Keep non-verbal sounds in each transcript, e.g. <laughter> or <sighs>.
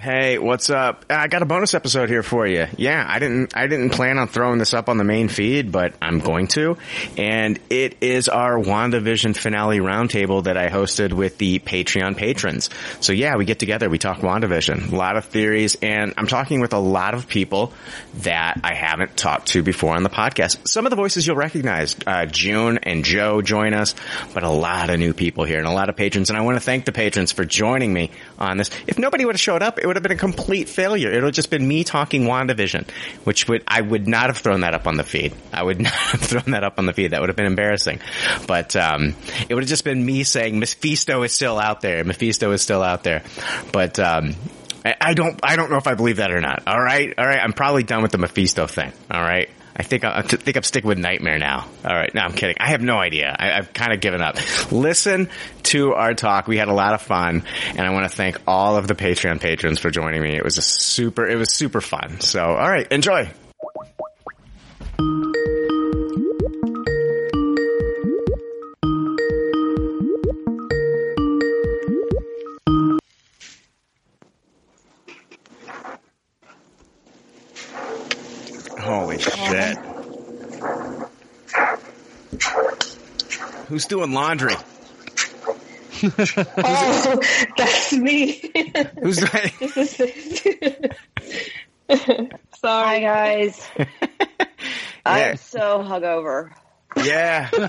Hey, what's up? I got a bonus episode here for you. Yeah, I didn't, I didn't plan on throwing this up on the main feed, but I'm going to. And it is our WandaVision finale roundtable that I hosted with the Patreon patrons. So yeah, we get together, we talk WandaVision, a lot of theories, and I'm talking with a lot of people that I haven't talked to before on the podcast. Some of the voices you'll recognize, uh, June and Joe join us, but a lot of new people here and a lot of patrons. And I want to thank the patrons for joining me on this. If nobody would have showed up, it would have been a complete failure. It would have just been me talking WandaVision, which would, I would not have thrown that up on the feed. I would <laughs> not have thrown that up on the feed. That would have been embarrassing. But, um, it would have just been me saying Mephisto is still out there. Mephisto is still out there. But, um, I I don't, I don't know if I believe that or not. All right. All right. I'm probably done with the Mephisto thing. All right. I think I, think I'm sticking with Nightmare now. All right, no, I'm kidding. I have no idea. I, I've kind of given up. Listen to our talk. We had a lot of fun, and I want to thank all of the Patreon patrons for joining me. It was a super. It was super fun. So, all right, enjoy. Shit. Who's doing laundry? <laughs> Oh, that's me. Who's <laughs> This is- <laughs> Sorry, guys. I'm so hungover. Yeah. I,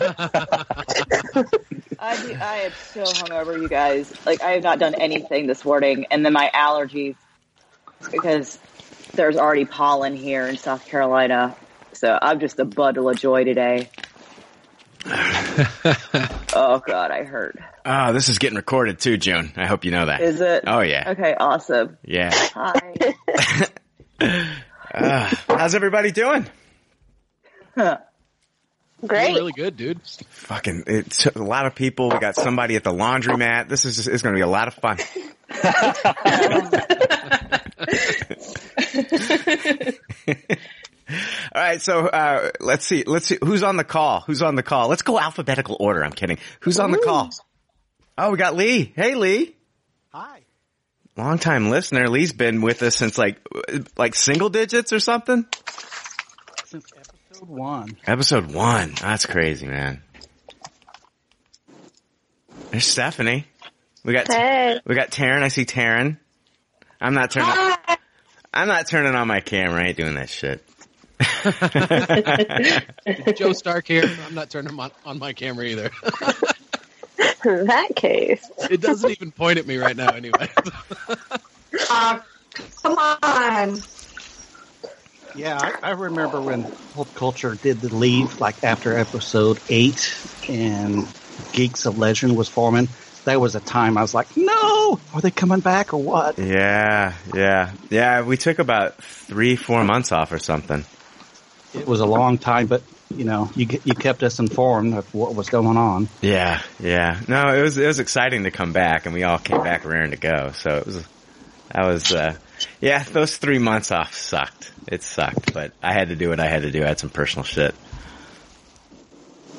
do- I am so hungover, you guys. Like, I have not done anything this morning, and then my allergies because there's already pollen here in South Carolina. So I'm just a bundle of joy today. <laughs> oh God, I hurt. Oh, this is getting recorded too, June. I hope you know that. Is it? Oh yeah. Okay, awesome. Yeah. Hi. Uh, <laughs> how's everybody doing? <laughs> Great. Really good, dude. Fucking, it's a lot of people. We got somebody at the laundromat. This is just, it's going to be a lot of fun. <laughs> All right, so uh, let's see. Let's see who's on the call. Who's on the call? Let's go alphabetical order. I'm kidding. Who's on the call? Oh, we got Lee. Hey, Lee. Hi. Long time listener. Lee's been with us since like like single digits or something. Since episode one. Episode one. That's crazy, man. There's Stephanie. We got Hey. we got Taryn. I see Taryn. I'm not turning. I'm not turning on my camera. I ain't doing that shit. <laughs> Joe Stark here. I'm not turning on, on my camera either. In that case. It doesn't even point at me right now anyway. <laughs> Uh, come on. Yeah, I, I remember when Pulp Culture did the leave, like after episode eight, and Geeks of Legend was forming. That was a time I was like, "No, are they coming back or what?" Yeah, yeah, yeah. We took about three, four months off or something. It was a long time, but you know, you you kept us informed of what was going on. Yeah, yeah. No, it was it was exciting to come back, and we all came back raring to go. So it was that was uh, yeah. Those three months off sucked. It sucked, but I had to do what I had to do. I had some personal shit.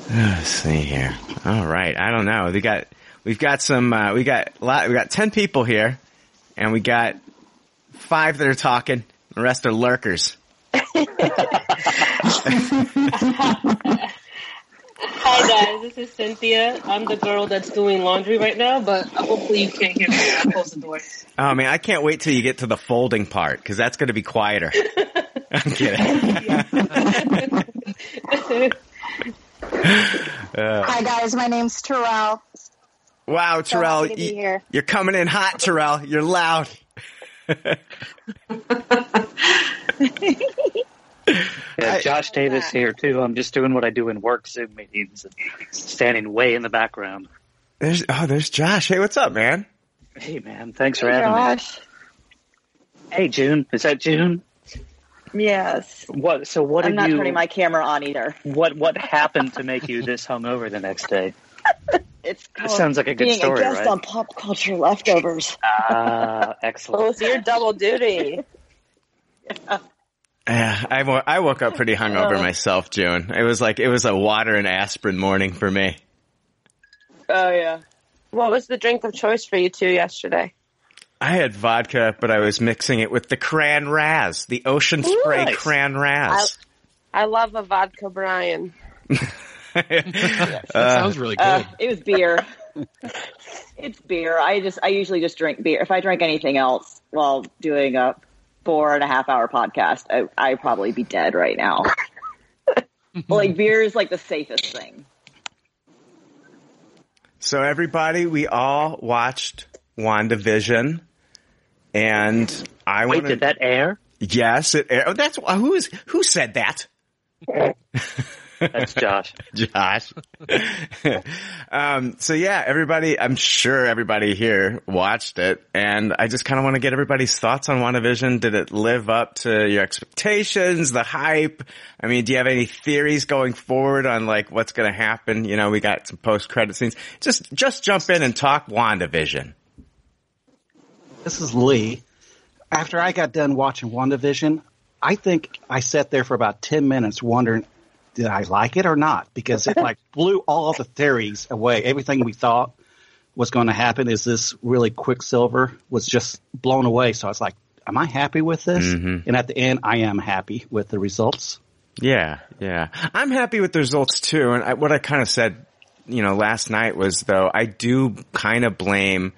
<sighs> Let's see here. All right, I don't know. They got we've got some uh, we got a lot. We got ten people here, and we got five that are talking. The rest are lurkers. Hi guys, this is Cynthia. I'm the girl that's doing laundry right now, but hopefully you can't hear me I close the door. Oh man, I can't wait till you get to the folding part because that's going to be quieter. <laughs> I'm kidding. Uh, <laughs> Hi guys, my name's Terrell. Wow, So Terrell, happy to be here. you're coming in hot, Terrell. You're loud. <laughs> Yeah, Josh Davis here too. I'm just doing what I do in work Zoom meetings, and standing way in the background. There's oh, there's Josh. Hey, what's up, man? Hey man, thanks for having Josh. me. Hey June, is that June? Yes. What? So what are you I'm not you? turning my camera on either. What what happened to make you this hungover the next day? <laughs> It's That sounds like a good being story, a guest right? on pop culture leftovers. <laughs> Ah, excellent. Oh, so you're double duty. <laughs> Yeah, I, wo- I woke up pretty hungover Oh. myself, June. It was like it was a water and aspirin morning for me. Oh yeah. What was the drink of choice for you two yesterday? I had vodka, but I was mixing it with the Cran Raz, the Ocean Spray Nice. Cran Raz. I love a vodka Brian. <laughs> That sounds really good. Uh, it was beer. it's beer. I just I usually just drink beer. If I drink anything else while doing a four and a half hour podcast, I I'd probably be dead right now. <laughs> like beer is like the safest thing. So everybody, we all watched WandaVision, and I Wait, want did that air? Yes, it. Oh, that's who is who said that. <laughs> That's Josh. <laughs> Josh. <laughs> um, so yeah, everybody, I'm sure everybody here watched it and I just kind of want to get everybody's thoughts on WandaVision. Did it live up to your expectations, the hype? I mean, do you have any theories going forward on like what's going to happen? You know, we got some post credit scenes. Just, just jump in and talk WandaVision. This is Lee. After I got done watching WandaVision, I think I sat there for about 10 minutes wondering, did I like it or not? Because it like <laughs> blew all the theories away. Everything we thought was going to happen is this really Quicksilver was just blown away. So I was like, am I happy with this? Mhm. And at the end, I am happy with the results. Yeah, yeah. I'm happy with the results too. And I, what I kind of said, you know, last night was though, I do kind of blame,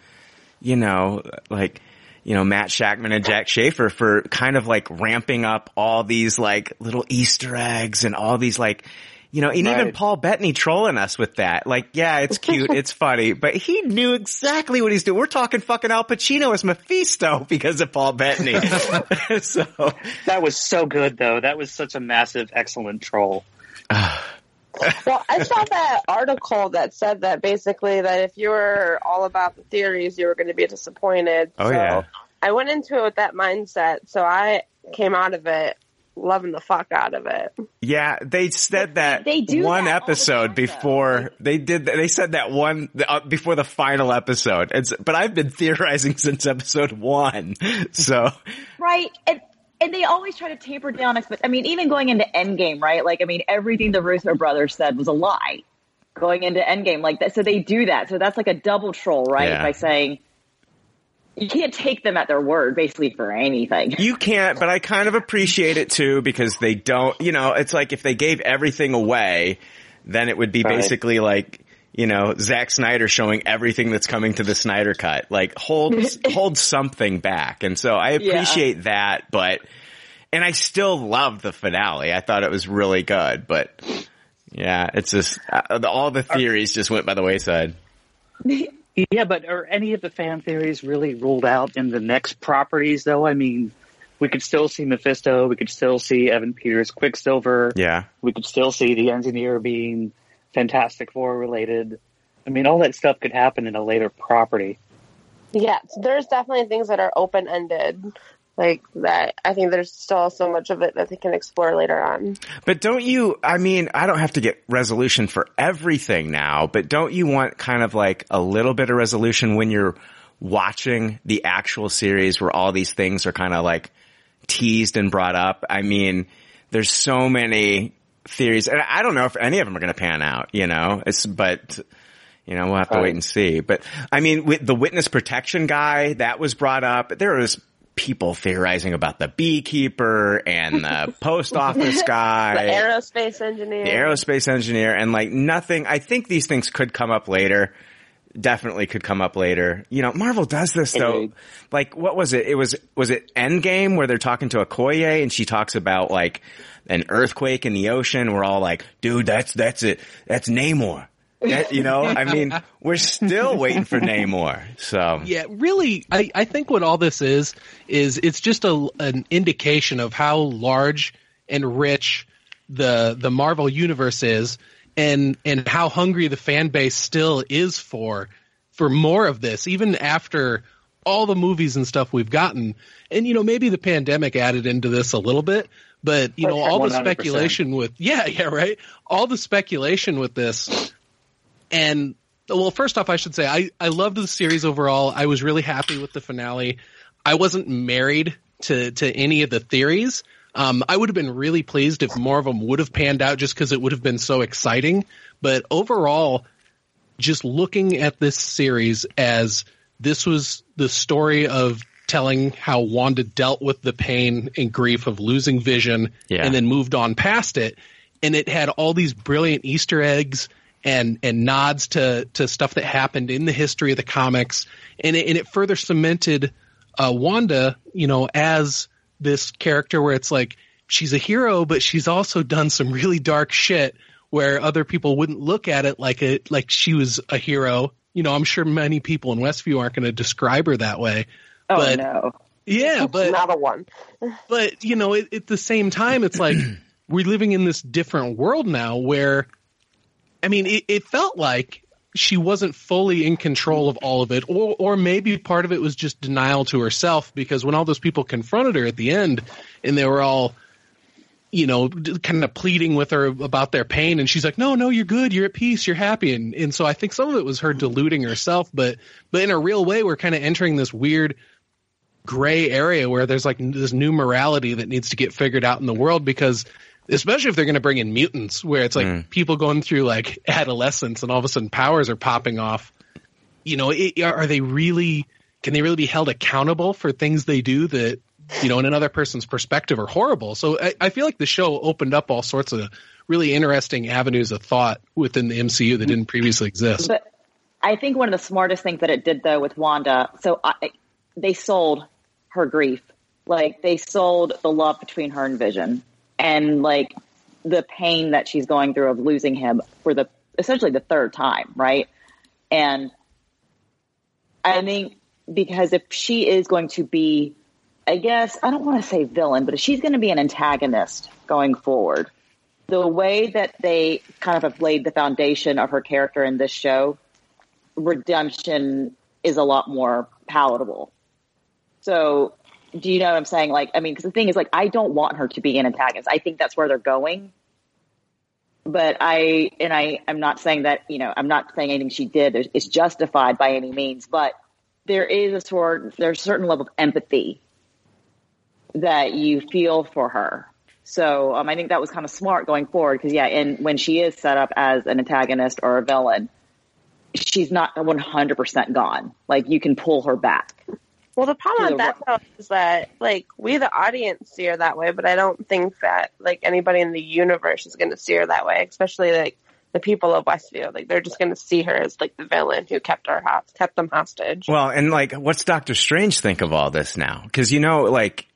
you know, like, you know, Matt Shakman and Jac Schaeffer for kind of like ramping up all these like little Easter eggs and all these like, you know, and even Paul Bettany trolling us with that. Like, yeah, it's cute, <laughs> it's funny, but he knew exactly what he's doing. We're talking fucking Al Pacino as Mephisto <laughs> because of Paul Bettany. <laughs> so, That was so good, though. That was such a massive, excellent troll. <sighs> Ah. <laughs> Well, I saw that article that said that basically that if you were all about the theories, you were going to be disappointed. Oh, so yeah. I went into it with that mindset, so I came out of it loving the fuck out of it. Yeah, they said that They do one that all the episode time, before they did. They said that one uh, before the final episode. It's, but I've been theorizing <laughs> since episode one. So Right. And and they always try to taper down expect I mean, even going into Endgame, right? Like I mean, everything the Russo brothers said was a lie. Going into Endgame like that. So they do that. So that's like a double troll, right? Yeah. By saying you can't take them at their word basically for anything. you can't. But I kind of appreciate it too because they don't. You know, it's like if they gave everything away, then it would be Right. basically like. You know, Zack Snyder showing everything that's coming to the Snyder cut. Like hold <laughs> hold something back. And so I Yeah. appreciate that, but and I still love the finale. I thought it was really good, but yeah, it's just uh, all the theories just went by the wayside. <laughs> Yeah, but are any of the fan theories really ruled out in the next properties, though? I mean, we could still see Mephisto. We could still see Evan Peters, Quicksilver. Yeah. We could still see the engineer being Fantastic Four related. I mean, all that stuff could happen in a later property. Yeah, so there's definitely things that are open ended. Like that, I think there's still so much of it that they can explore later on. But don't you, I mean, I don't have to get resolution for everything now, but don't you want kind of like a little bit of resolution when you're watching the actual series where all these things are kind of like teased and brought up? I mean, there's so many theories and I don't know if any of them are going to pan out, you know, it's, but you know, we'll have to Right. wait and see. But I mean, with the witness protection guy that was brought up, there was people theorizing about the beekeeper and the <laughs> post office guy The aerospace engineer. the aerospace engineer and like nothing. I think these things could come up later. Definitely could come up later. You know, Marvel does this though. Agreed. Like, what was it? It was, was it Endgame where they're talking to Okoye and she talks about like an earthquake in the ocean. We're all like, dude, that's, that's it. That's Namor. That- you know, I mean, <laughs> we're still waiting for Namor. So Yeah, really, I, I think what all this is is it's just a an indication of how large and rich the the Marvel universe is, and and how hungry the fan base still is for for more of this, even after all the movies and stuff we've gotten. And you know, maybe the pandemic added into this a little bit, but you know, all the 100%. speculation with <laughs> yeah, yeah, right. All the speculation with this and well, first off, I should say I, I loved the series overall. I was really happy with the finale. I wasn't married to, to any of the theories. Um, I would have been really pleased if more of them would have panned out just because it would have been so exciting. But overall, just looking at this series as this was the story of telling how Wanda dealt with the pain and grief of losing vision Yeah. and then moved on past it. And it had all these brilliant Easter eggs and, and nods to, to stuff that happened in the history of the comics. And it, and it further cemented, uh, Wanda, you know, as this character where it's like, she's a hero, but she's also done some really dark shit where other people wouldn't look at it like a, like she was a hero. You know, I'm sure many people in Westview aren't going to describe her that way. Oh But- no. Yeah, but not a one. <laughs> but you know, at, at the same time, it's like <clears throat> we're living in this different world now where, I mean, it, it felt like she wasn't fully in control of all of it, or or maybe part of it was just denial to herself because when all those people confronted her at the end and they were all. You know, kind of pleading with her about their pain, and she's like, "No, no, you're good. You're at peace. You're happy." And and so I think some of it was her deluding herself, but but in a real way, we're kind of entering this weird gray area where there's like this new morality that needs to get figured out in the world because especially if they're going to bring in mutants where it's like Mm. people going through like adolescence and all of a sudden powers are popping off you know it, are they really can they really be held accountable for things they do that you know in another person's perspective are horrible so I, I feel like the show opened up all sorts of really interesting avenues of thought within the mcu that didn't previously exist But I think one of the smartest things that it did though with Wanda, so I, they sold her grief. Like they sold the love between her and Vision and like the pain that she's going through of losing him for the essentially the third time, right? And I think because if she is going to be I guess I don't want to say villain, but if she's going to be an antagonist going forward, the way that they kind of have laid the foundation of her character in this show, redemption is a lot more palatable. So, do you know what I'm saying? Like, I mean, because the thing is, like, I don't want her to be an antagonist. I think that's where they're going. But I, and I, I'm not saying that, you know, I'm not saying anything she did is, justified by any means, but there is a sort, there's a certain level of empathy that you feel for her. So um, I think that was kind of smart going forward because yeah, and when she is set up as an antagonist or a villain, she's not 100% gone. Like you can pull her back. Well, the problem with that though is that like we the audience see her that way, but I don't think that like anybody in the universe is going to see her that way. Especially like the people of Westview, like they're just going to see her as like the villain who kept our host- kept them hostage. Well, and like, what's Doctor Strange think of all this now? Because you know, like,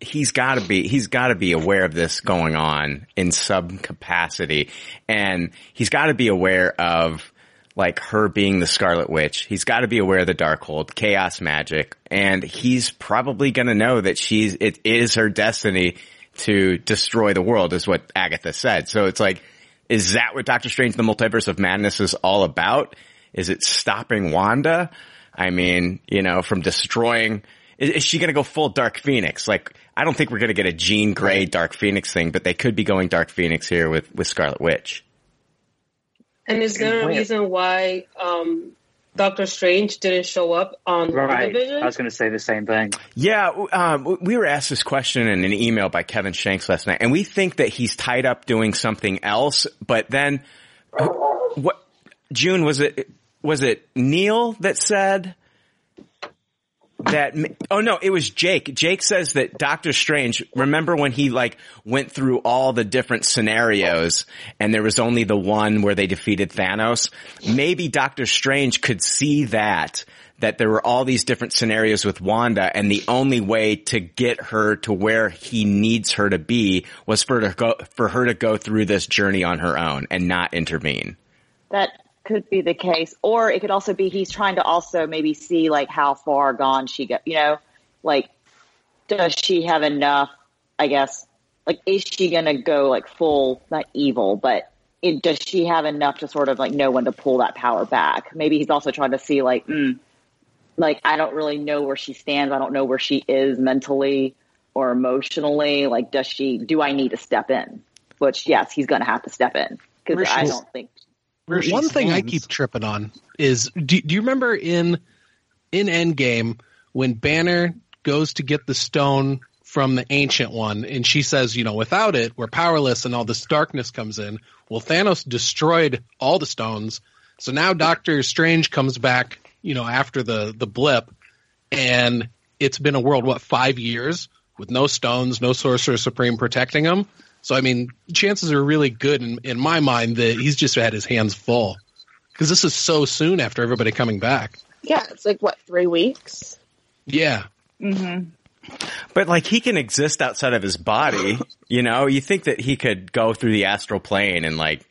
he's got to be he's got to be aware of this going on in some capacity, and he's got to be aware of like her being the Scarlet Witch. He's got to be aware of the Darkhold, chaos magic, and he's probably going to know that she's it is her destiny to destroy the world, is what Agatha said. So it's like, is that what Doctor Strange: The Multiverse of Madness is all about? Is it stopping Wanda? I mean, you know, from destroying. Is, is she going to go full Dark Phoenix? Like, I don't think we're going to get a Jean Grey Dark Phoenix thing, but they could be going Dark Phoenix here with with Scarlet Witch. And is there a reason why um, Doctor Strange didn't show up on Right. WandaVision? I was going to say the same thing. Yeah, um, we were asked this question in an email by Kevin Shanks last night, and we think that he's tied up doing something else. But then, what? June was it? Was it Neil that said that? Oh no, it was Jake. Jake says that Doctor Strange. Remember when he like went through all the different scenarios, and there was only the one where they defeated Thanos. Maybe Doctor Strange could see that that there were all these different scenarios with Wanda and the only way to get her to where he needs her to be was for her to go, for her to go through this journey on her own and not intervene. That could be the case, or it could also be he's trying to also maybe see like how far gone she got. You know, like does she have enough? I guess like is she gonna go like full not evil, but it, does she have enough to sort of like know when to pull that power back? Maybe he's also trying to see like, mm, like I don't really know where she stands. I don't know where she is mentally or emotionally. Like, does she? Do I need to step in? Which yes, he's gonna have to step in because I don't think. One thing I keep tripping on is do, do you remember in in Endgame when Banner goes to get the stone from the ancient one and she says, you know, without it, we're powerless and all this darkness comes in. Well, Thanos destroyed all the stones. So now Doctor Strange comes back you know, after the the blip, and it's been a world what five years with no stones, no sorcerer supreme protecting him. So I mean, chances are really good in, in my mind that he's just had his hands full because this is so soon after everybody coming back. Yeah, it's like what three weeks. Yeah, Mm-hmm. But like he can exist outside of his body, you know. You think that he could go through the astral plane and like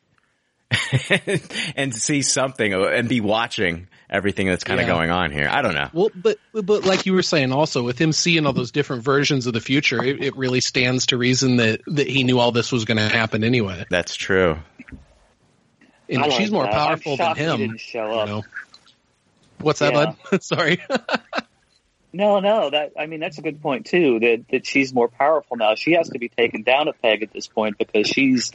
<laughs> and see something and be watching everything that's kind of Yeah. going on here. I don't know. Well, but but like you were saying, also with him seeing all those different versions of the future, it, it really stands to reason that that he knew all this was going to happen anyway. That's true. And like she's more that. I'm powerful than him. didn't show you up. know. What's that, Yeah. bud? <laughs> Sorry. No, no, that I mean that's a good point too. That that she's more powerful now. She has to be taken down a peg at this point because she's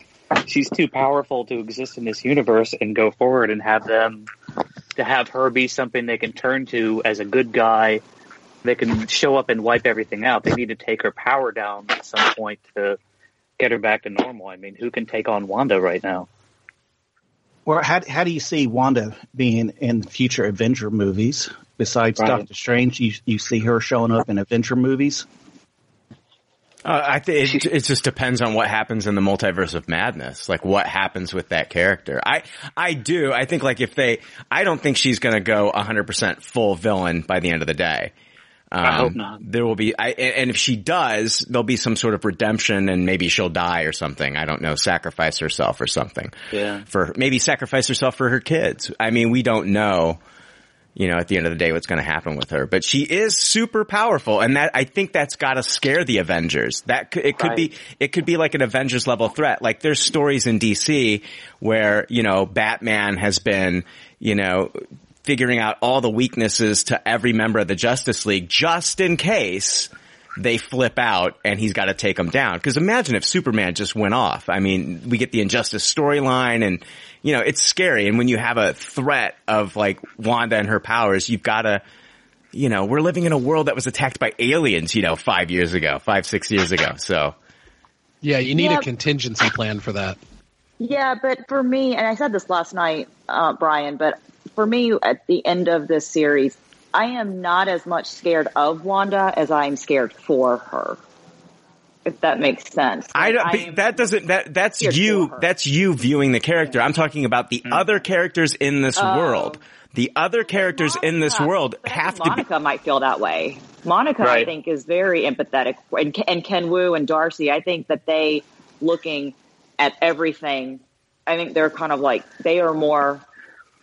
she's too powerful to exist in this universe and go forward and have them to have her be something they can turn to as a good guy. They can show up and wipe everything out. They need to take her power down at some point to get her back to normal. I mean, who can take on Wanda right now? Well, how, how do you see Wanda being in future Avenger movies? Besides Right. Doctor Strange, you, you see her showing up in Avenger movies? Uh, I think it, it just depends on what happens in the multiverse of madness. Like what happens with that character. I, I do. I think like if they, I don't think she's going to go 100% full villain by the end of the day. Um, I hope not. There will be, I, and and if she does, there'll be some sort of redemption and maybe she'll die or something. I don't know, sacrifice herself or something. Yeah. For, maybe sacrifice herself for her kids. I mean, we don't know you know, at the end of the day, what's going to happen with her. But she is super powerful, and that I think that's got to scare the Avengers. That could, it could Right. be it could be like an Avengers level threat. Like there's stories in DC where you know Batman has been you know figuring out all the weaknesses to every member of the Justice League just in case they flip out and he's got to take them down. Because imagine if Superman just went off. I mean, we get the Injustice storyline and, you know, it's scary. And when you have a threat of like Wanda and her powers, you've got to, you know, we're living in a world that was attacked by aliens, you know, five years ago, five, six years ago. So Yeah, you need Yeah. a contingency plan for that. Yeah, but for me, and I said this last night, uh, Brian, but for me, at the end of this series, I am not as much scared of Wanda as I'm scared for her. If that makes sense. I don't, Like, but am- that doesn't, that, that's you, that's you viewing the character. I'm talking about the mm-hmm. other characters in this Oh. world. The other characters in this world have think to be, Monica might feel that way. Monica, I think, is very empathetic, and, and Ken Wu and Darcy. I think that they looking at everything. I think they're kind of like they are more.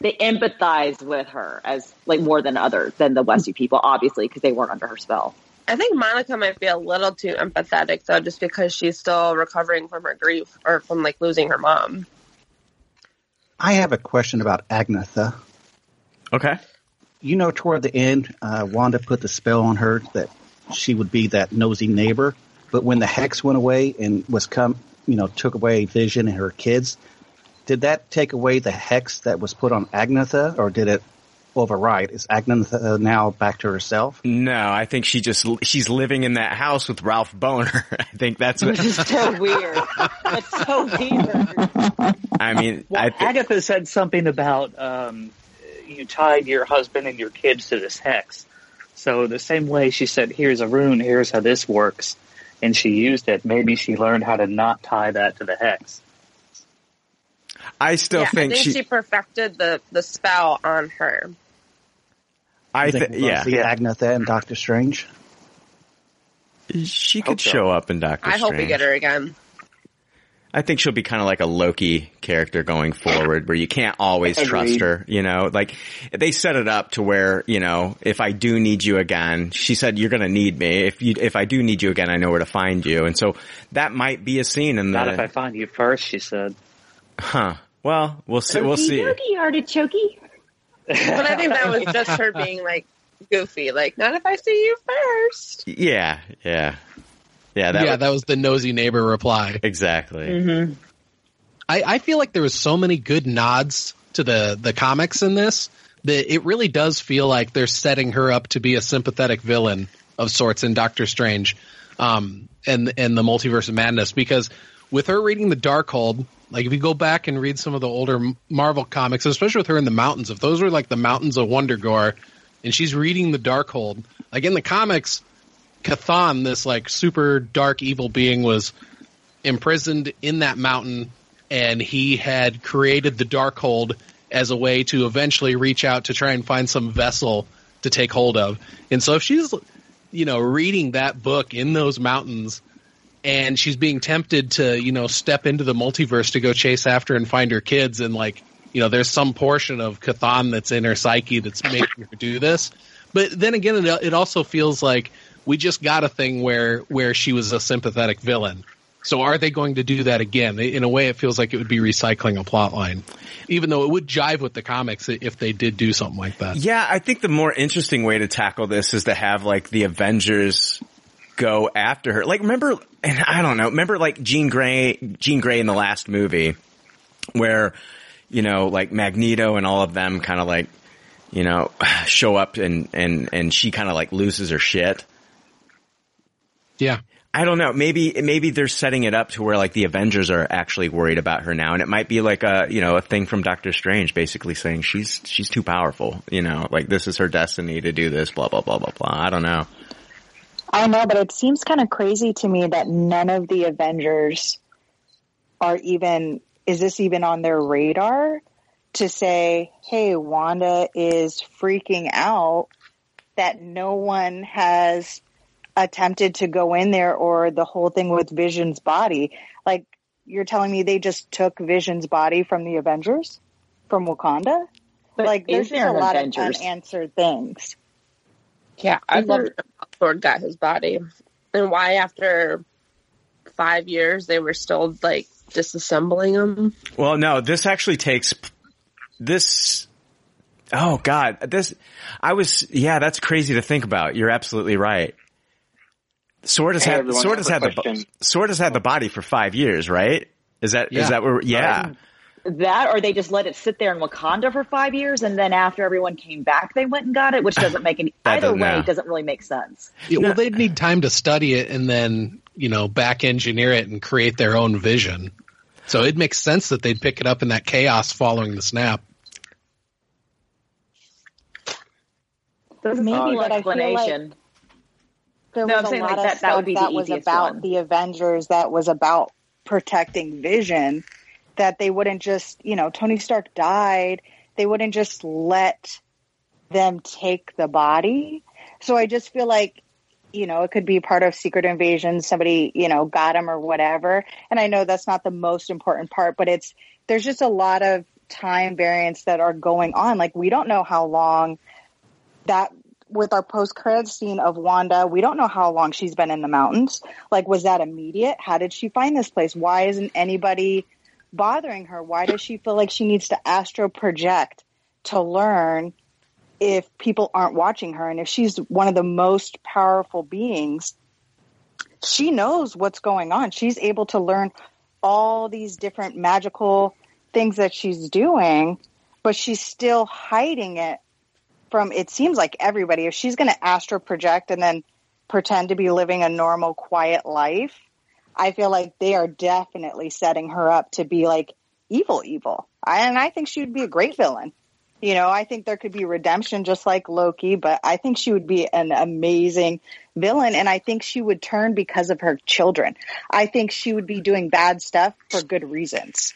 They empathize with her as like more than other than the Westie people, obviously, because they weren't under her spell. I think Monica might be a little too empathetic though, just because she's still recovering from her grief or from like losing her mom. I have a question about Agnetha. okay. You know, toward the end, uh, Wanda put the spell on her that she would be that nosy neighbor. But when the hex went away and was come, you know, took away Vision and her kids, did that take away the hex that was put on Agnetha, or did it override? Is Agnetha now back to herself? No, I think she just she's living in that house with Ralph Bohner. <laughs> I think that's what Which is so weird. That's so weird. I mean. Well, I thi- Agatha said something about um, you tied your husband and your kids to this hex. So the same way she said, "Here's a rune. Here's how this works," and she used it. Maybe she learned how to not tie that to the hex. I still yeah, think, I think she. she, perfected the the spell on her. I think think we'll yeah, see Agnetha and Doctor Strange. she could so. show up in Doctor I Strange. hope we get her again. I think she'll be kind of like a Loki character going forward, where you can't always Agreed. trust her. You know, like they set it up to where you know if I do need you again, she said you're going to need me. If you if I do need you again, I know where to find you. And so that might be a scene in Not if I find you first, she said. huh. Well, we'll see. We'll see. Okey-dokey, artichokey. But I think that was just her being like goofy, like not if I see you first. Yeah, yeah, yeah. That yeah, was- that was the nosy neighbor reply. exactly. Mm-hmm. I, I feel like there was so many good nods to the the comics in this that it really does feel like they're setting her up to be a sympathetic villain of sorts in Doctor Strange, um, and and the Multiverse of Madness because with her reading the Darkhold, Like if you go back and read some of the older Marvel comics, especially with her in the mountains, if those were like the mountains of Wundagore, and she's reading the Darkhold, like in the comics, Chthon, this like super dark evil being, was imprisoned in that mountain, and he had created the Darkhold as a way to eventually reach out to try and find some vessel to take hold of. And so if she's, you know, reading that book in those mountains and she's being tempted to, you know, step into the multiverse to go chase after and find her kids and like, you know, there's some portion of Chthon that's in her psyche that's making her do this. But then again, it, it also feels like we just got a thing where, where she was a sympathetic villain. So are they going to do that again? In a way, it feels like it would be recycling a plot line, even though it would jive with the comics if they did do something like that. Yeah, I think the more interesting way to tackle this is to have like the Avengers go after her. Like remember, and I don't know, remember like Jean Grey, Jean Grey in the last movie where, you know, like Magneto and all of them kind of like, you know, <sighs> show up and, and, and she kind of like loses her shit. Yeah. I don't know. Maybe maybe they're setting it up to where like the Avengers are actually worried about her now, and it might be like a you know a thing from Doctor Strange, basically saying she's she's too powerful. You know, like this is her destiny to do this. Blah blah blah blah blah. I don't know. I know, but it seems kind of crazy to me that none of the Avengers are even, is this even on their radar to say, hey, Wanda is freaking out, that no one has attempted to go in there or the whole thing with Vision's body. Like, you're telling me they just took Vision's body from the Avengers? From Wakanda? But like, there's is just there a lot Avengers? of unanswered things. Yeah, I Is love there- how Thor got his body, and why after five years they were still like disassembling him. Well, no, this actually takes this. Oh God, this. I was. Yeah, that's crazy to think about. You're absolutely right. Sword has Hey, had everyone, Sword has had have a the. Sword has had the body for five years, right? Is that is Yeah. that where? Yeah. That or they just let it sit there in Wakanda for five years, and then after everyone came back, they went and got it, which doesn't make any <laughs> either doesn't- way no. doesn't really make sense. Yeah, well, they'd need time to study it and then, you know, back engineer it and create their own vision. So it makes sense that they'd pick it up in that chaos following the snap. Doesn't Maybe, seem but I feel like- explanation. There No, was I'm a saying, lot like, of that- that stuff would be that was about one. the Avengers, that was about protecting Vision, that they wouldn't just, you know, Tony Stark died. They wouldn't just let them take the body. So I just feel like, you know, it could be part of Secret Invasion. Somebody, you know, got him or whatever. And I know that's not the most important part, but it's, there's just a lot of time variants that are going on. Like we don't know how long that with our post credit scene of Wanda, we don't know how long she's been in the mountains. Like, was that immediate? How did she find this place? Why isn't anybody bothering her? Why does she feel like she needs to astro project to learn if people aren't watching her? And if she's one of the most powerful beings, she knows what's going on. She's able to learn all these different magical things that she's doing, but she's still hiding it from it seems like everybody if she's going to astro project and then pretend to be living a normal quiet life i feel like they are definitely setting her up to be like evil evil. I, and i think she would be a great villain. You know i think there could be redemption just like loki but i think she would be an amazing villain and i think she would turn because of her children. I think she would be doing bad stuff for good reasons.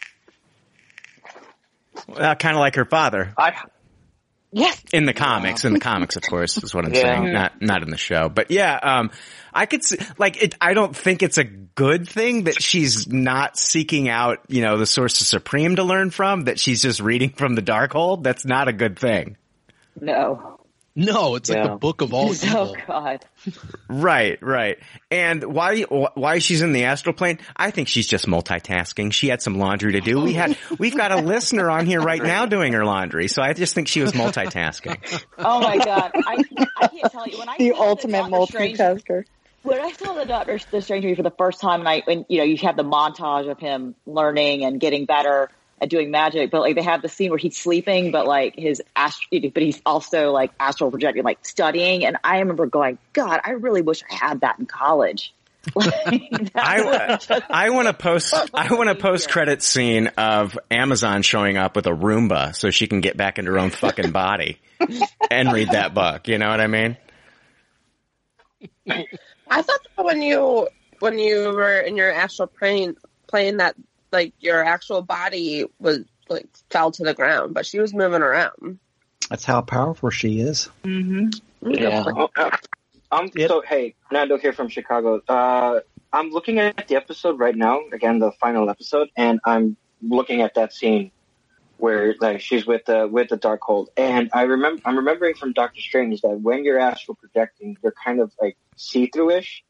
Uh, kind of like her father. I yes in the comics. In the comics, of course, is what I'm Yeah. saying. Not not in the show, but yeah. Um, I could see, like it. I don't think it's a good thing that she's not seeking out, you know, the sorcerer supreme to learn from. That she's just reading from the Darkhold. That's not a good thing. No. No, it's like the book of all <laughs> Oh. God. Right, right. And why why she's in the astral plane? I think she's just multitasking. She had some laundry to do. We had we've got a listener on here right now doing her laundry, so I just think she was multitasking. Oh my God. I, I can't tell you when I the saw ultimate Doctor Strange- multitasker when I saw the Doctor the Strange movie for the first time, and I when you know you have the montage of him learning and getting better at doing magic, but like they have the scene where he's sleeping, but like his ast- but he's also like astral projecting, like studying, and I remember going, God, I really wish I had that in college. <laughs> I, uh, I want to post <laughs> I want a post credit scene of Amazon showing up with a Roomba so she can get back into her own fucking body and read that book. You know what I mean? I thought that when you when you were in your astral plane, plane that like your actual body was like fell to the ground, but she was moving around. That's how powerful she is. Mm-hmm. Yeah. Oh, uh, um, Yep. So, hey, Nando here from Chicago. Uh, I'm looking at the episode right now, again, the final episode, and I'm looking at that scene where like she's with the with the Darkhold, and I remember I'm remembering from Doctor Strange that when you're astral projecting, you're kind of like see through ish.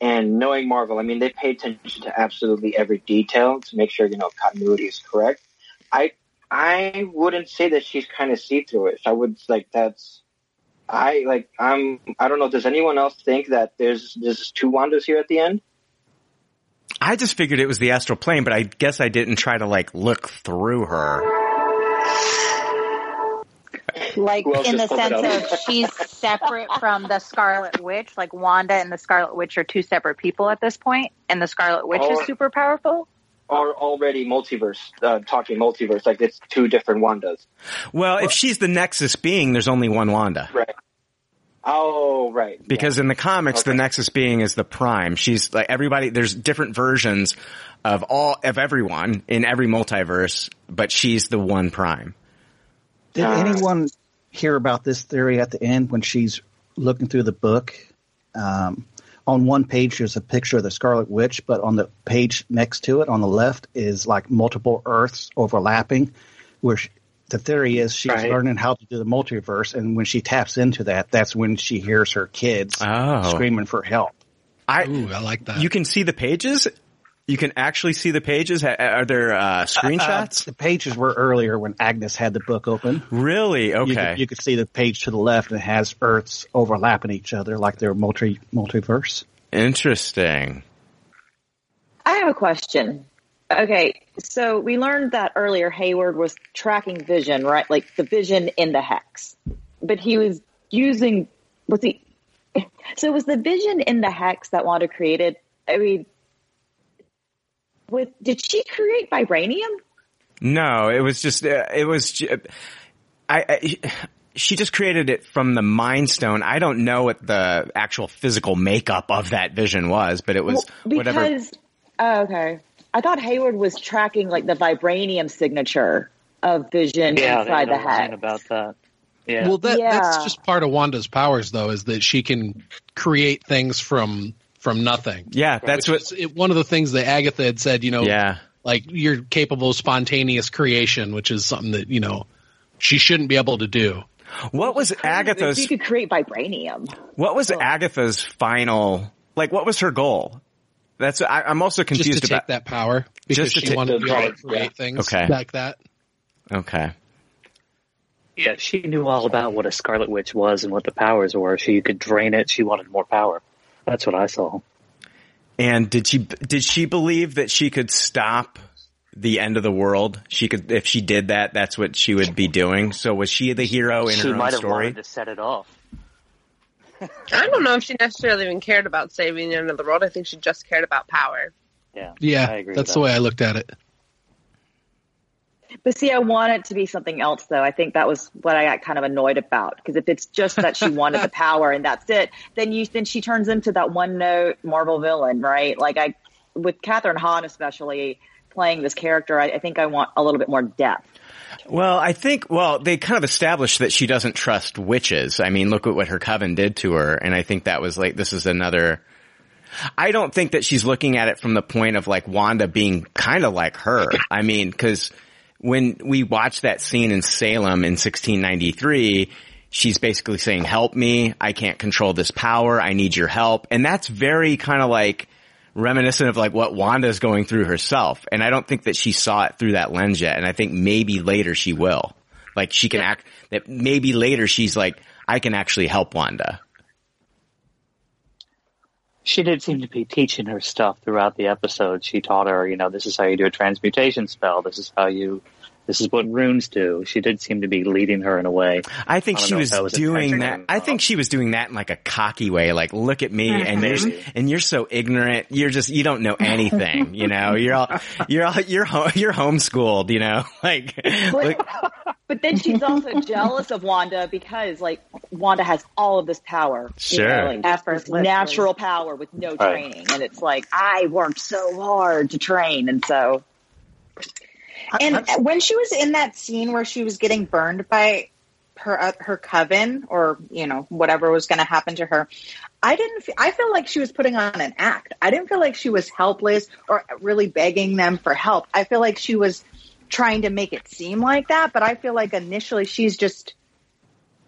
And knowing Marvel, I mean, they pay attention to absolutely every detail to make sure you know continuity is correct. I I wouldn't say that she's kind of see through ish. I would like that's I like I'm I don't know. Does anyone else think that there's there's two Wandas here at the end? I just figured it was the astral plane, but I guess I didn't try to like look through her. Like in the just pulled it sense of <laughs> she's separate from the Scarlet Witch. Like Wanda and the Scarlet Witch are two separate people at this point, and the Scarlet Witch is super powerful. Or already multiverse uh, talking multiverse like it's two different Wandas. Well, if she's the Nexus being, there's only one Wanda. Right. Oh right. Because in the comics, the Nexus being is the Prime. She's like everybody. There's different versions of all of everyone in every multiverse, but she's the one Prime. Did Uh, anyone hear about this theory at the end when she's looking through the book? Um, on one page, there's a picture of the Scarlet Witch, but on the page next to it, on the left, is like multiple Earths overlapping. Where she, the theory is she's Right. learning how to do the multiverse, and when she taps into that, that's when she hears her kids Oh. screaming for help. I Ooh, I like that. you can see the pages. You can actually see the pages. Are there uh, Uh, screenshots? the pages were earlier when Agnes had the book open. really? You Okay. could, you could see the page to the left, and it has Earths overlapping each other like they're multi multiverse. Interesting. I have a question. Okay, so we learned that earlier Hayward was tracking vision, right? Like the vision in the hex. But he was using, was he, <laughs> so was the vision in the hex that Wanda created? I mean, with, did she create vibranium? No, it was just uh, it was. I, I she just created it from the Mind Stone. I don't know what the actual physical makeup of that vision was, but it was Well, whatever. oh, okay. I thought Hayward was tracking like the vibranium signature of vision Yeah, they inside the a line hex. about that. Yeah. Well, that that's just part of Wanda's powers, though, is that she can create things from from nothing. Yeah, that's what it, one of the things that Agatha had said. You know, Yeah, like you're capable of spontaneous creation, which is something that you know she shouldn't be able to do. what was Agatha's? you could create vibranium. What was Agatha's final? Like, what was her goal? That's I, I'm also Just confused to take about. that power because Just to she take- wanted to be able to create yeah. things Okay. like that. Okay, yeah, she knew all about what a Scarlet Witch was and what the powers were. So she could drain it. She wanted more power. That's what I saw. and did she did she believe that she could stop the end of the world? She could, if she did that, that's what she would be doing. So was she the hero in she her own might have story? wanted to set it off. I don't know if she necessarily even cared about saving the end of the world. I think she just cared about power. Yeah. Yeah, I agree that's with the way I looked at it. But see, I want it to be something else, though. I think that was what I got kind of annoyed about. Because if it's just that she wanted the <laughs> power and that's it, then you then she turns into that one note Marvel villain, right? Like I, with Kathryn Hahn especially playing this character, I, I think I want a little bit more depth. Well, I think, well, they kind of established that she doesn't trust witches. I mean, look at what her coven did to her. And I think that was like, this is another, I don't think that she's looking at it from the point of like Wanda being kind of like her. I mean, cause when we watch that scene in Salem in 1693, she's basically saying, help me. I can't control this power. I need your help. And that's very kind of like, reminiscent of like what Wanda's going through herself. And I don't think that she saw it through that lens yet. And I think maybe later she will. Like she can act that maybe later she's like, I can actually help Wanda. She did seem to be teaching her stuff throughout the episode. She taught her, you know, this is how you do a transmutation spell. This is how you This is what runes do. She did seem to be leading her in a way. I think I she was, that was doing that. I think she was doing that in like a cocky way. Like, look at me, and mm-hmm. you're and you're so ignorant. You're just you don't know <laughs> anything. You know, you're all you're all you're ho- you're homeschooled. You know, <laughs> like, like <laughs> But then she's also jealous of Wanda because, like, Wanda has all of this power. you Sure. know, like, just natural power with no Right. training. And it's like, I worked so hard to train. And so, And when she was in that scene where she was getting burned by her uh, her coven, or you know whatever was going to happen to her, I didn't. fe- I feel like she was putting on an act. I didn't feel like she was helpless or really begging them for help. I feel like she was trying to make it seem like that, but I feel like initially she's just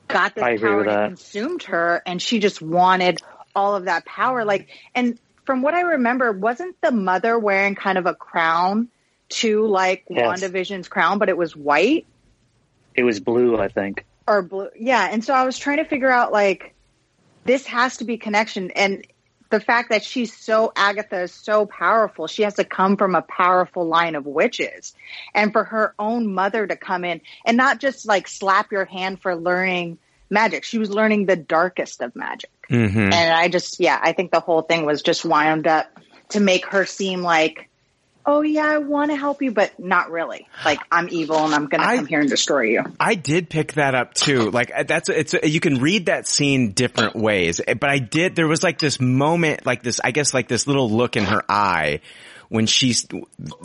got this power that. consumed her, and she just wanted all of that power. Like, and from what I remember, wasn't the mother wearing kind of a crown too, like Yes. WandaVision's crown, but it was white It was blue, I think. or blue? Yeah, and so I was trying to figure out like this has to be connection, and the fact that she's so Agatha is so powerful, she has to come from a powerful line of witches, and for her own mother to come in and not just like slap your hand for learning magic, she was learning the darkest of magic. mhm. And I just, yeah, I think the whole thing was just wound up to make her seem like, oh yeah, I want to help you, but not really. Like I'm evil and I'm going to come here and destroy you. I did pick that up too. Like uh, that's it's you can read that scene different ways. But I did there was like this moment like this I guess like this little look in her eye when she's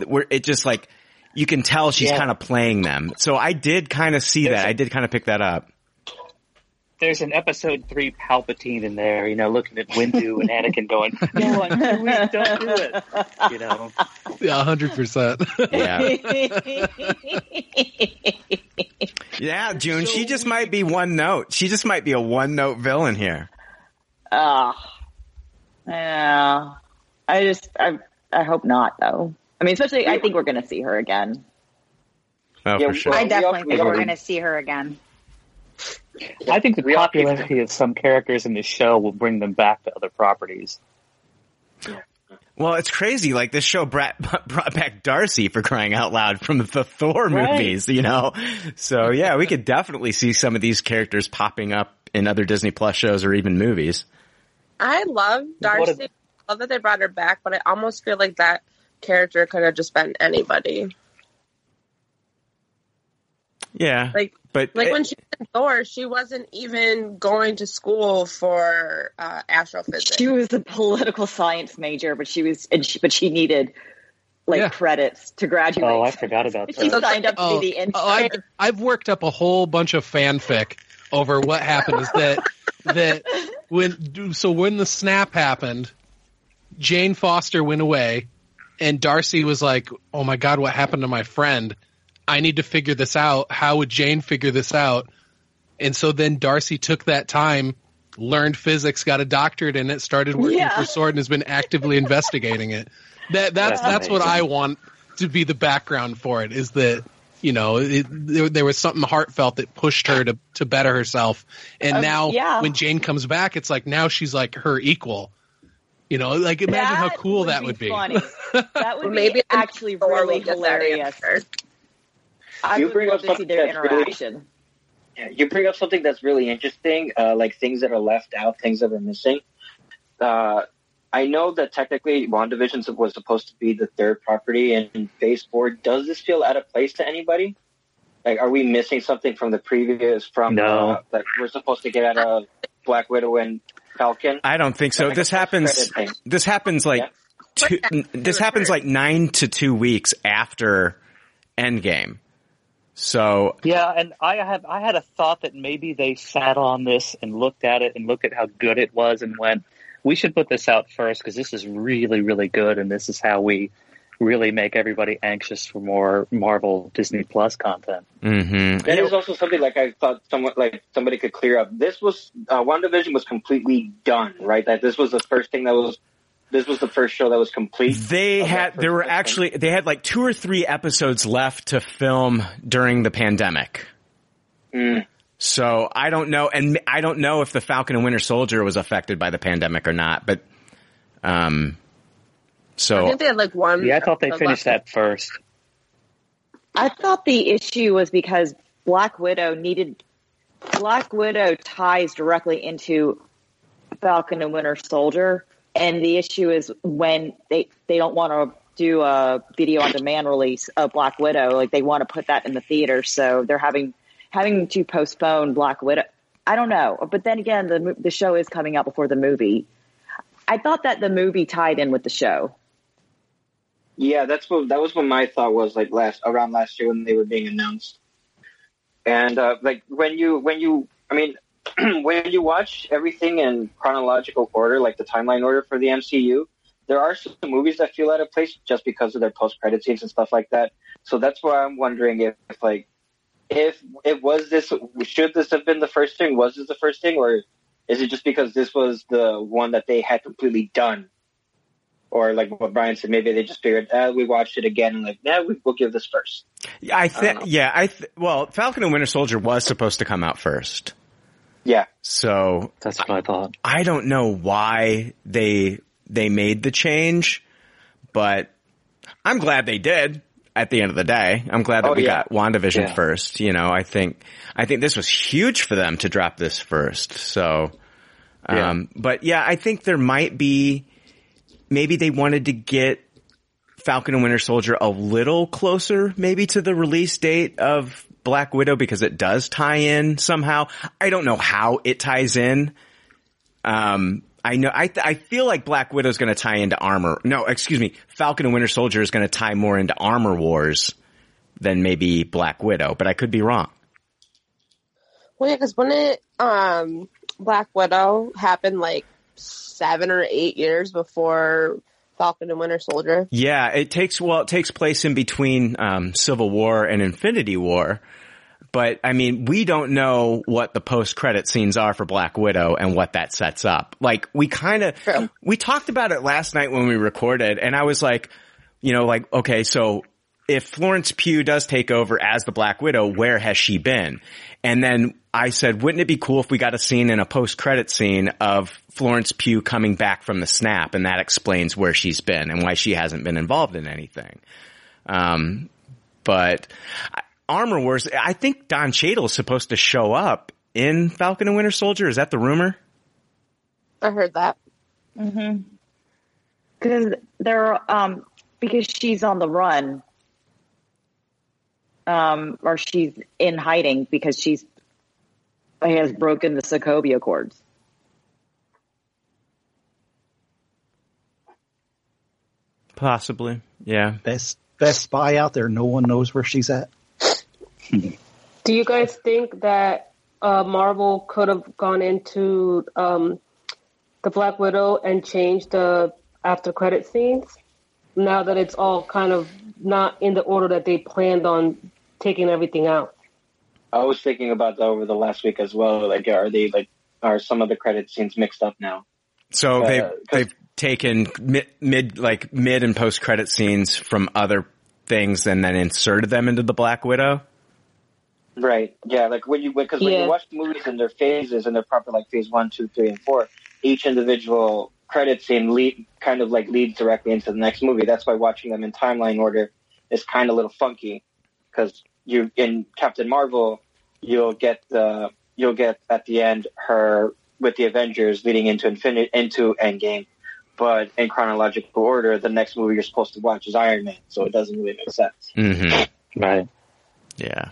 where it just like you can tell she's Yeah. kind of playing them. So I did kind of see that. I did kind of pick that up. There's an episode three Palpatine in there, you know, looking at Windu and Anakin going, no, I'm too weak, don't do it. You know, Yeah, hundred percent. Yeah. <laughs> Yeah, June, she just might be one note. She just might be a one note villain here. ah, yeah. I just, I, I hope not, though. I mean, especially, I think we're going to see her again. Oh, Yeah, for sure. I definitely think we're going to see her again. I think the We popularity of some characters in this show will bring them back to other properties. Well, it's crazy. Like this show brought, <laughs> brought back Darcy for crying out loud from the Thor Right. movies, you know? So yeah, we could definitely see some of these characters popping up in other Disney Plus shows or even movies. I love Darcy. I love that they brought her back, but I almost feel like that character could have just been anybody. Yeah. Like, but like it- when she was in Thor, she wasn't even going to school for uh, astrophysics. She was a political science major, but she was, and she, but she needed like Yeah. credits to graduate. Oh, I forgot about that. She signed up to Oh, be the intern. oh, I've, I've worked up a whole bunch of fanfic over what happened is that that when so when the snap happened, Jane Foster went away, and Darcy was like, "Oh my god, what happened to my friend? I need to figure this out. How would Jane figure this out?" And so then Darcy took that time, learned physics, got a doctorate in it, started working Yeah. for Sword, and has been actively investigating it. That that's That's that's what. I want to be the background for it. Is that you know it, there, there was something heartfelt that pushed her to to better herself, and Um, now yeah. when Jane comes back, it's like now she's like her equal. You know, like imagine how cool that would be. Funny. <laughs> That would Maybe be actually really will hilarious. Answer. I You would bring love up to see something their that's really- Yeah, you bring up something that's really interesting, uh, like things that are left out, things that are missing. Uh, I know that technically WandaVision was supposed to be the third property in Phase 4. Does this feel out of place to anybody? Like, are we missing something from the previous, from, No. uh, that we're supposed to get out of Black Widow and Falcon? I don't think so. Like This happens. This happens like two, this happens like nine to two weeks after Endgame. So Yeah, and I had I had a thought that maybe they sat on this and looked at it and looked at how good it was and went, we should put this out first because this is really really good and this is how we really make everybody anxious for more Marvel Disney Plus content. hmm That is also something like I thought someone like somebody could clear up. This was uh, WandaVision was completely done, right? That this was the first thing that was. This was the first show that was complete. They had there were season. actually they had like two or three episodes left to film during the pandemic. Mm. So I don't know, and I don't know if the Falcon and Winter Soldier was affected by the pandemic or not. But um, so I think they had like one. Yeah, I thought they finished left. that first. I thought the issue was because Black Widow needed Black Widow ties directly into Falcon and Winter Soldier, and the issue is when they they don't want to do a video on demand release of Black Widow, like they want to put that in the theater, so they're having having to postpone Black Widow. I don't know, but then again, the the show is coming out before the movie. I thought that the movie tied in with the show. Yeah, that's what that was what my thought was like last around last year when they were being announced. And uh, like when you when you I mean <clears throat> when you watch everything in chronological order, like the timeline order for the MCU, there are some movies that feel out of place just because of their post credit scenes and stuff like that. So that's why I'm wondering if, if like if it was this should this have been the first thing? Was this the first thing, or is it just because this was the one that they had completely done? Or like what Brian said, maybe they just figured, ah, we watched it again and like, yeah, we, we'll give this first. I think, yeah, I th- well, Falcon and Winter Soldier was supposed to come out first. Yeah, So That's what I thought. I don't know why they they made the change, but I'm glad they did. At the end of the day, I'm glad that Oh, we yeah. got WandaVision Yeah. first. You know, I think I think this was huge for them to drop this first. So, um, but yeah, I think there might be maybe they wanted to get Falcon and Winter Soldier a little closer, maybe to the release date of Black Widow because it does tie in somehow. I don't know how it ties in. Um, I know, I, I feel like Black Widow is going to tie into armor. No, excuse me. Falcon and Winter Soldier is going to tie more into armor wars than maybe Black Widow, but I could be wrong. Well, yeah, because when it um Black Widow happened like seven or eight years before Falcon and Winter Soldier. Yeah, it takes well, it takes place in between um, Civil War and Infinity War. But I mean, we don't know what the post credit scenes are for Black Widow and what that sets up. Like we kind of we talked about it last night when we recorded, and I was like, you know, like okay, so if Florence Pugh does take over as the Black Widow, where has she been? And then I said, wouldn't it be cool if we got a scene in a post credit scene of Florence Pugh coming back from the snap and that explains where she's been and why she hasn't been involved in anything. Um, but Armor Wars, I think Don Cheadle is supposed to show up in Falcon and Winter Soldier. Is that the rumor? I heard that. because they're um because she's on the run um or she's in hiding because she's has broken the Sokovia Accords. Possibly. Yeah. Best best spy out there. No one knows where she's at. Do you guys think that uh, Marvel could have gone into um, the Black Widow and changed the after credit scenes now that it's all kind of not in the order that they planned on taking everything out? I was thinking about that over the last week as well. Like, are they like, are some of the credit scenes mixed up now? So Uh, they've, 'cause- they've taken mid, mid, like mid and post credit scenes from other things and then inserted them into the Black Widow. Right. Yeah. Like when you because when Yeah. you watch the movies in their phases and they're proper like phase one, two, three, and four, each individual credit scene lead kind of like leads directly into the next movie. That's why watching them in timeline order is kind of a little funky because you in Captain Marvel you'll get the you'll get at the end her with the Avengers leading into Infinite into Endgame. But in chronological order, the next movie you're supposed to watch is Iron Man, so it doesn't really make sense. Mm-hmm. Right. Yeah.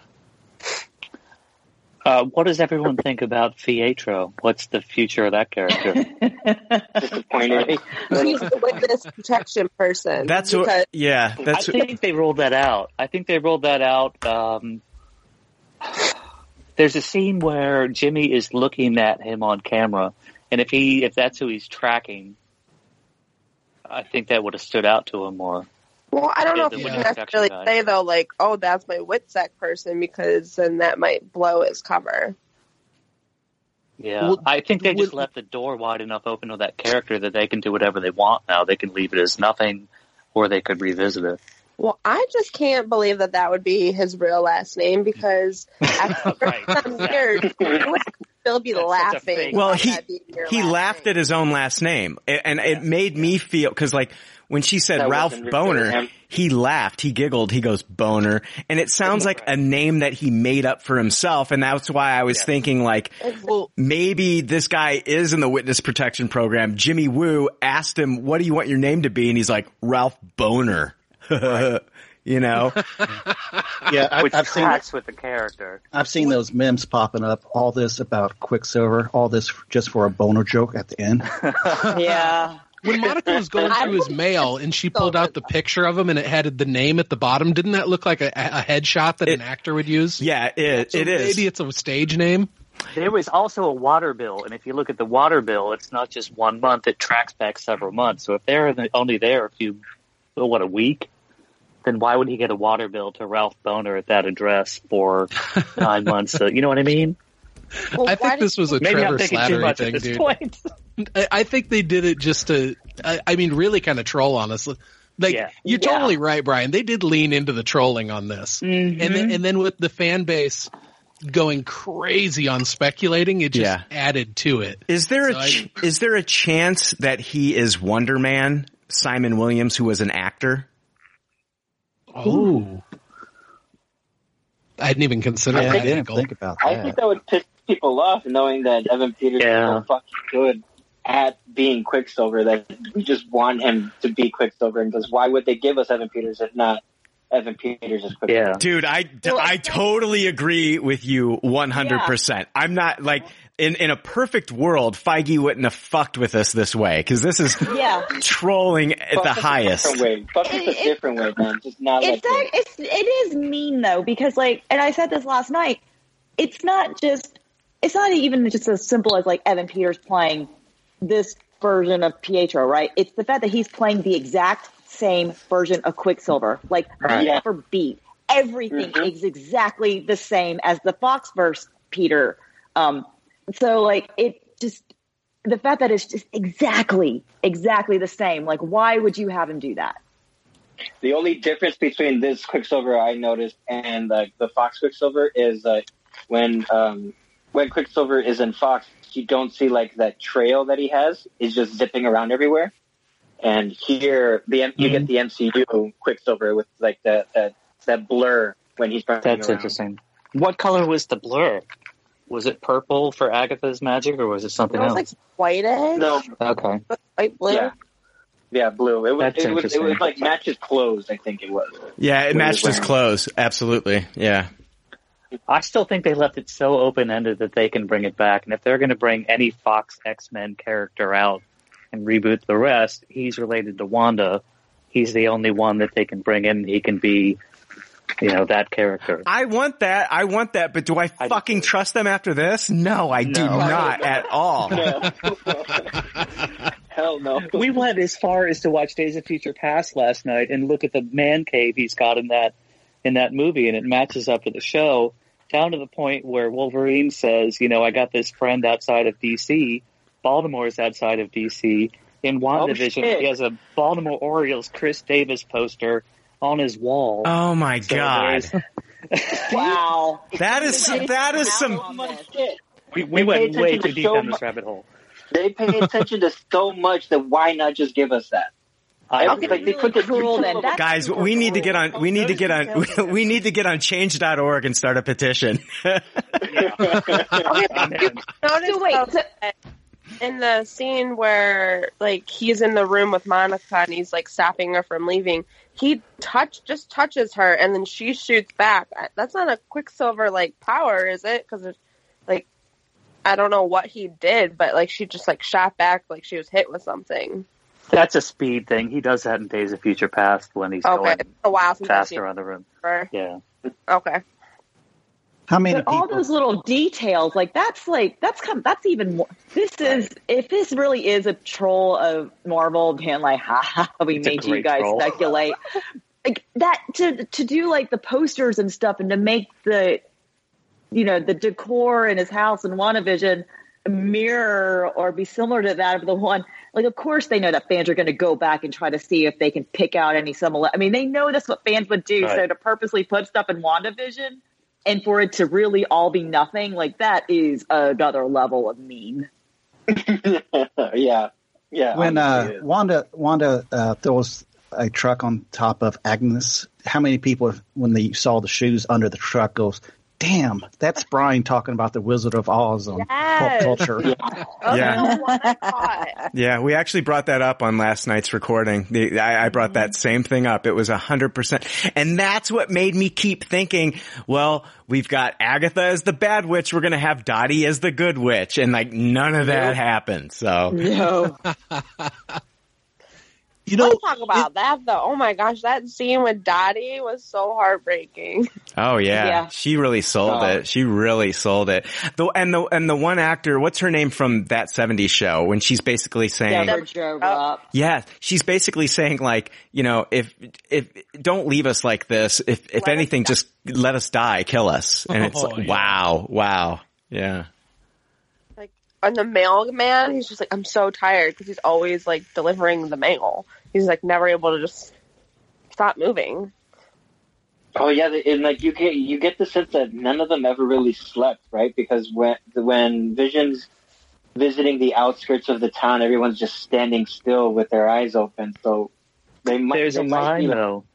Uh, what does everyone think about Pietro? What's the future of that character? <laughs> Disappointed. He's the witness protection person. That's because what, yeah, I that's, think they rolled that out. I think they rolled that out. Um, there's a scene where Jimmy is looking at him on camera, and if he if that's who he's tracking, I think that would have stood out to him more. Well, I don't know if you can necessarily protection guy. say though, like, oh, that's my WITSEC person, because then that might blow his cover. Yeah, Well, I think they just left the door wide enough open to that character that they can do whatever they want now. They can leave it as nothing, or they could revisit it. Well, I just can't believe that that would be his real last name because after <laughs> Right, some years, he would, <laughs> still be That's laughing. Well, he that being your he laughed name. at his own last name, and it made me feel because like when she said That Ralph Bohner, he laughed, he giggled, he goes Bohner, and it sounds like a name that he made up for himself, and that's why I was thinking like. Well, Maybe this guy is in the witness protection program. Jimmy Woo asked him, "What do you want your name to be?" And he's like, "Ralph Bohner." <laughs> you know, <laughs> Yeah, I, Which I've seen tracks with the character. I've seen those memes popping up. All this about Quicksilver. All this just for a boner joke at the end. <laughs> Yeah. when Monica was going through his mail and she pulled out the picture of him and it had the name at the bottom, didn't that look like a, a headshot that an actor would use? yeah, it So it is. Maybe it's a stage name. There was also a water bill, and if you look at the water bill, it's not just one month; it tracks back several months. So if they're only there a few, oh, what a week, then why would he get a water bill to Ralph Bohner at that address for <laughs> nine months? So, you know what I mean? Well, I think this was a Maybe Trevor I'm thinking too Slattery much thing, at this dude. point. <laughs> I, I think they did it just to, I, I mean, really kind of troll on us. Like Yeah. you're Yeah. totally right, Brian. They did lean into the trolling on this, Mm-hmm. and then and then with the fan base going crazy on speculating, it just Yeah. added to it. Is there a So I- ch- is there a chance that he is Wonder Man, Simon Williams, who was an actor? Oh, I hadn't even considered I that didn't angle. think about that. I think that would piss people off knowing that Evan Peters Yeah. is so fucking good at being Quicksilver that we just want him to be Quicksilver. And because why would they give us Evan Peters if not Evan Peters as Quicksilver? Yeah. Dude, I, Well, I totally agree with you 100%. I'm not like, in, in a perfect world, Feige wouldn't have fucked with us this way, cause this is Yeah. trolling at Fuck the us highest. Different way. Fuck us It- a different way, man. Just not like it's that it's it is mean though because like and I said this last night. It's not just it's not even just as simple as like Evan Peters playing this version of Pietro, right? It's the fact that he's playing the exact same version of Quicksilver, like beat for beat. Everything Mhm. is exactly the same as the Foxverse Peter. Um, so like it just the fact that it's just exactly exactly the same. Like why would you have him do that? The only difference between this Quicksilver I noticed and like the Fox Quicksilver is uh, when um, when Quicksilver is in Fox, you don't see like that trail that he has. He's just zipping around everywhere. And here, the M- you get the MCU Quicksilver with like that that that blur when he's running That's around. interesting. What color was the blur? Was it purple for Agatha's magic, or was it It something was else? like white egg, No, okay. white blue. yeah, yeah, blue. It was That's it was, it was like matches clothes. I think it was. Yeah, it matched his clothes. Absolutely. Yeah. I still think they left it so open ended that they can bring it back. And if they're going to bring any Fox X Men character out and reboot the rest, he's related to Wanda. He's the only one that they can bring in. He can be, you know, that character. I want that. I want that, but do I I- fucking trust them after this? No, I do not <laughs> at all. No. <laughs> Hell no. we went as far as to watch Days of Future Past last night and look at the man cave he's got in that in that movie, and it matches up to the show down to the point where Wolverine says, "You know, I got this friend outside of DC. Baltimore's outside of DC. In oh, WandaVision, shit. he has a Baltimore Orioles Chris Davis poster on his wall. Oh my So god. <laughs> Wow. That is that is some we, we went way too deep so down this rabbit hole. They pay attention to so much that why not just give us that? I, Like, they really put the cruel then. That's guys, super we need to get on we need to get on <laughs> we need to get on change.org and start a petition. <laughs> Man. Notice So wait, though so- that in the scene where like he's in the room with Monica and he's like stopping her from leaving, he touch just touches her and then she shoots back. That's not a Quicksilver like power, is it? Because like I don't know what he did, but like she just like shot back like she was hit with something. That's a speed thing. He does that in Days of Future Past when he's Okay, going a while since I've seen faster on the room. Yeah. Okay. How many But all those little details, like that's like that's come that's even more. This is if this really is a troll of Marvel being like, ha ha, we It's made you guys troll. speculate. like that to to do like the posters and stuff and to make the you know the decor in his house in WandaVision mirror or be similar to that of the one. Like, of course, they know that fans are going to go back and try to see if they can pick out any similar. I mean, they know that's what fans would do. So to purposely put stuff in WandaVision, and for it to really all be nothing, like that is another level of mean. <laughs> yeah, yeah. when uh, honestly, it is. Wanda Wanda uh, throws a truck on top of Agnes, how many people, when they saw the shoes under the truck, goes, "Damn, that's Brian talking about the Wizard of Oz on Yes. pop culture." <laughs> Oh, Yeah. no, one I caught. Yeah, we actually brought that up on last night's recording. The, I, I brought that mm-hmm. same thing up. It was a hundred percent, and that's what made me keep thinking. Well, we've got Agatha as the bad witch. We're gonna have Dottie as the good witch, and like none of that happened. So No. <laughs> You know, Let's talk about that though. Oh my gosh, that scene with Dottie was so heartbreaking. Oh yeah. Yeah. she really sold Oh. it. She really sold it. The and the and the one actor, what's her name from that '70s show? When she's basically saying, Debra Jo Rupp. yeah, she's basically saying like, you know, if if don't leave us like this. If if Let anything, just let us die, kill us. And <laughs> it's Oh, like, yeah. wow, wow, yeah. Like and the mailman, he's just like, I'm so tired because he's always like delivering the mail. He's like never able to just stop moving. Oh yeah, and like you get you get the sense that none of them ever really slept, right? Because when when Vision's visiting the outskirts of the town, everyone's just standing still with their eyes open. So they might. There's they a might line be- though.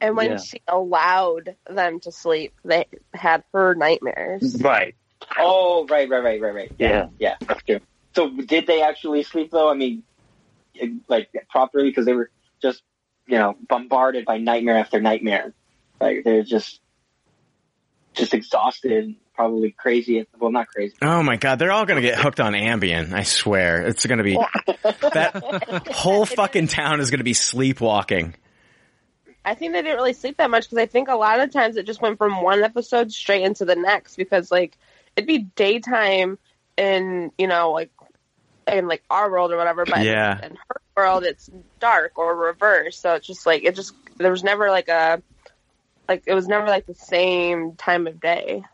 And when Yeah. she allowed them to sleep, they had her nightmares. Right. Oh, right, right, right, right, right. Yeah. yeah, that's true. So did they actually sleep though? I mean, it- like properly because they were just you know bombarded by nightmare after nightmare. Like they're just just exhausted, probably crazy. Well, not crazy. Oh my god, they're all gonna get hooked on Ambien. I swear, it's gonna be <laughs> that whole fucking town is gonna be sleepwalking. I think they didn't really sleep that much because I think a lot of times it just went from one episode straight into the next because like it'd be daytime in you know like in like our world or whatever, but Yeah. in her world it's dark or reverse. So it's just like it just there was never like a like it was never like the same time of day.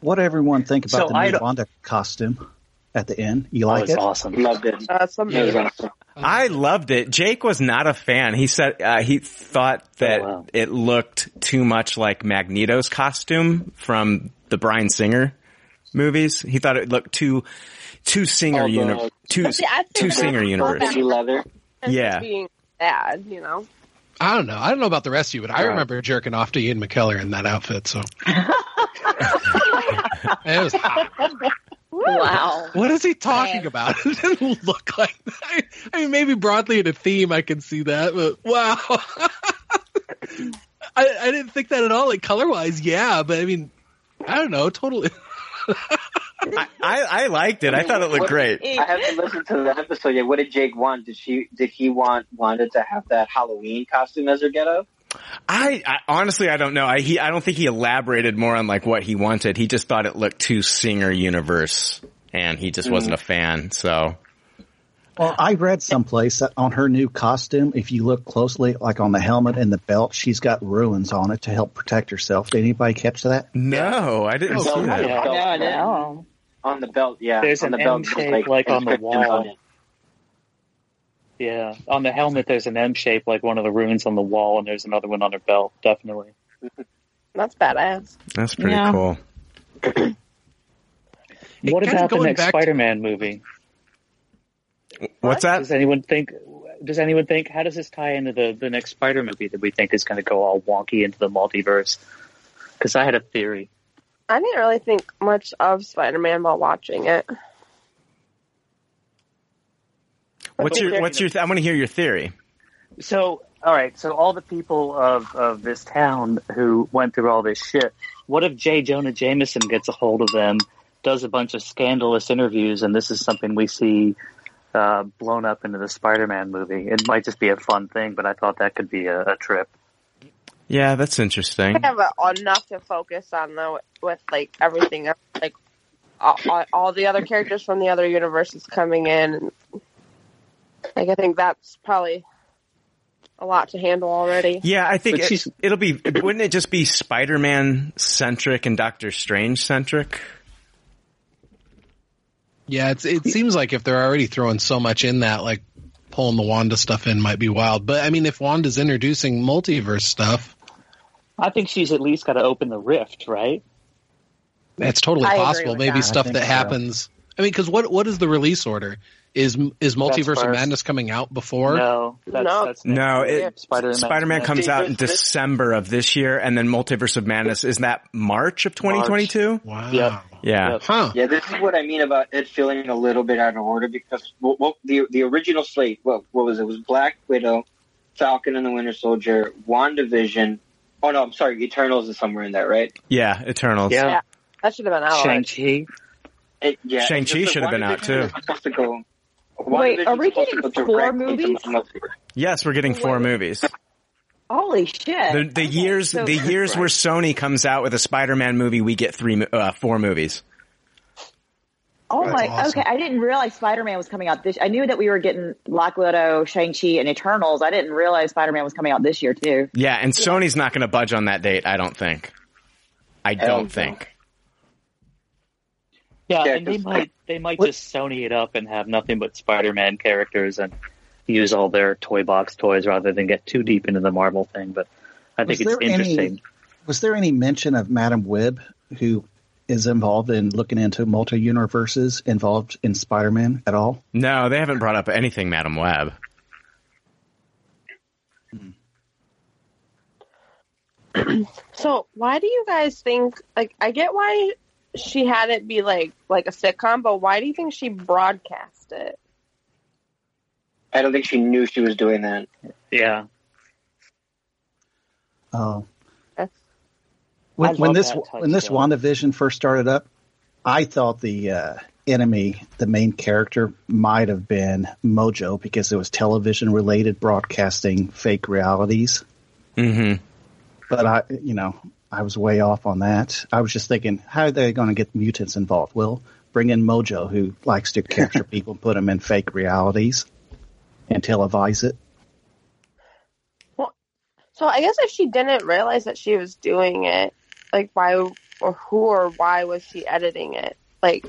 What everyone think about So the new Wanda costume at the end? You That like was it? awesome. Loved it. Uh, It was awesome. I loved it. Jake was not a fan. He said uh, he thought that Oh, wow. it looked too much like Magneto's costume from the Bryan Singer movies. He thought it looked too too singer Oh, uni- too See, too singer universe. leather. Yeah. being bad, you know. I don't know. I don't know about the rest of you, but I Right. remember jerking off to Ian McKellen in that outfit. So <laughs> it was hot. <laughs> Wow. <laughs> What is he talking Man. about? <laughs> It didn't look like that. I mean, maybe broadly in a theme, I can see that, but wow. <laughs> I, I didn't think that at all. Like color wise, yeah, but I mean, I don't know. Totally. I, I, I liked it. I thought it looked What- great. I haven't listened to the episode yet. What did Jake want? Did she? Did he want Wanda to have that Halloween costume as her getup? I, I honestly I don't know. I he I don't think he elaborated more on like what he wanted. He just thought it looked too singer universe, and he just wasn't a mm. fan. So Well, I read someplace that on her new costume, if you look closely, like on the helmet and the belt, she's got runes on it to help protect herself. Did anybody catch that? no, I didn't Oh, see that. Yeah. No, I. On the belt, yeah. There's on an the belt, M shape, like, on the inscriptions wall. On it. Yeah. On the helmet, there's an M shape like one of the runes on the wall, and there's another one on her belt. Definitely. That's badass. That's pretty Yeah. cool. <clears throat> What kinda about the next Spider-Man movie? What's that? Does anyone think? Does anyone think? How does this tie into the the next Spider movie that we think is going to go all wonky into the multiverse? Because I had a theory. I didn't really think much of Spider Man while watching it. What's your what's your? I want to hear your theory. So, all right. So, all the people of of this town who went through all this shit. What if J. Jonah Jameson gets a hold of them, does a bunch of scandalous interviews, and this is something we see uh, blown up into the Spider-Man movie? It might just be a fun thing, but I thought that could be a, a trip. Yeah, that's interesting. I have uh, enough to focus on though with like everything like all, all, all the other characters from the other universes coming in. And, like I think that's probably a lot to handle already. Yeah, I think it, she's- it'll be. Wouldn't it just be Spider-Man centric and Doctor Strange centric? Yeah, it's, it seems like if they're already throwing so much in that, like pulling the Wanda stuff in might be wild. But I mean, if Wanda's introducing multiverse stuff, I think she's at least got to open the rift, right? That's totally I possible. Maybe that. stuff that so. happens. I mean, because what what is the release order? Is is Multiverse of. Madness coming out before? No, that's, No. that's No, next year. Spider-Man. Spider-Man comes out in December of this year, and then Multiverse of Madness is that March of 2022. Wow. Yep. Yeah, Yep. Huh. Yeah, this is what I mean about it feeling a little bit out of order because well, well, the the original slate, well, what was it? It was Black Widow, Falcon and the Winter Soldier, WandaVision. Oh no, I'm sorry, Eternals is somewhere in there, right? yeah, Eternals. Yeah. Yeah. That should have been out. Shang Chi. It, yeah, Shang-Chi should have been out, too. supposed to go- Wait, are we WandaVision's supposed to getting four movies? Yes, we're getting four movies. Holy shit! The, the Okay, years, so- the years where Sony comes out with a Spider-Man movie, we get three, uh, four movies. Oh That's my! awesome. Okay, I didn't realize Spider Man was coming out this. I knew that we were getting Black Widow, Shang Chi, and Eternals. I didn't realize Spider Man was coming out this year too. Yeah, and Sony's not going to budge on that date. I don't think. I don't don't think. Yeah, Yeah, and they 'cause- might they might What- just Sony it up and have nothing but Spider-Man characters and use all their toy box toys rather than get too deep into the Marvel thing. But I think Was it's there any- interesting. Was there any mention of Madame Web, who is involved in looking into multi universes, involved in Spider Man at all? No, they haven't brought up anything, Madame Web. Hmm. <clears throat> So why do you guys think like I get why she had it be like like a sitcom, but why do you think she broadcast it? I don't think she knew she was doing that. Yeah, Oh. Okay. When, I when this when this though. WandaVision first started up, I thought the uh, enemy, the main character, might have been Mojo because it was television related, broadcasting fake realities. Mm-hmm. But I, you know, I was way off on that. I was just thinking, how are they going to get mutants involved? Well, bring in Mojo, who likes to capture <laughs> people, and put them in fake realities, and televise it. Well, So I guess if she didn't realize that she was doing it, like why or who or why was she editing it? Like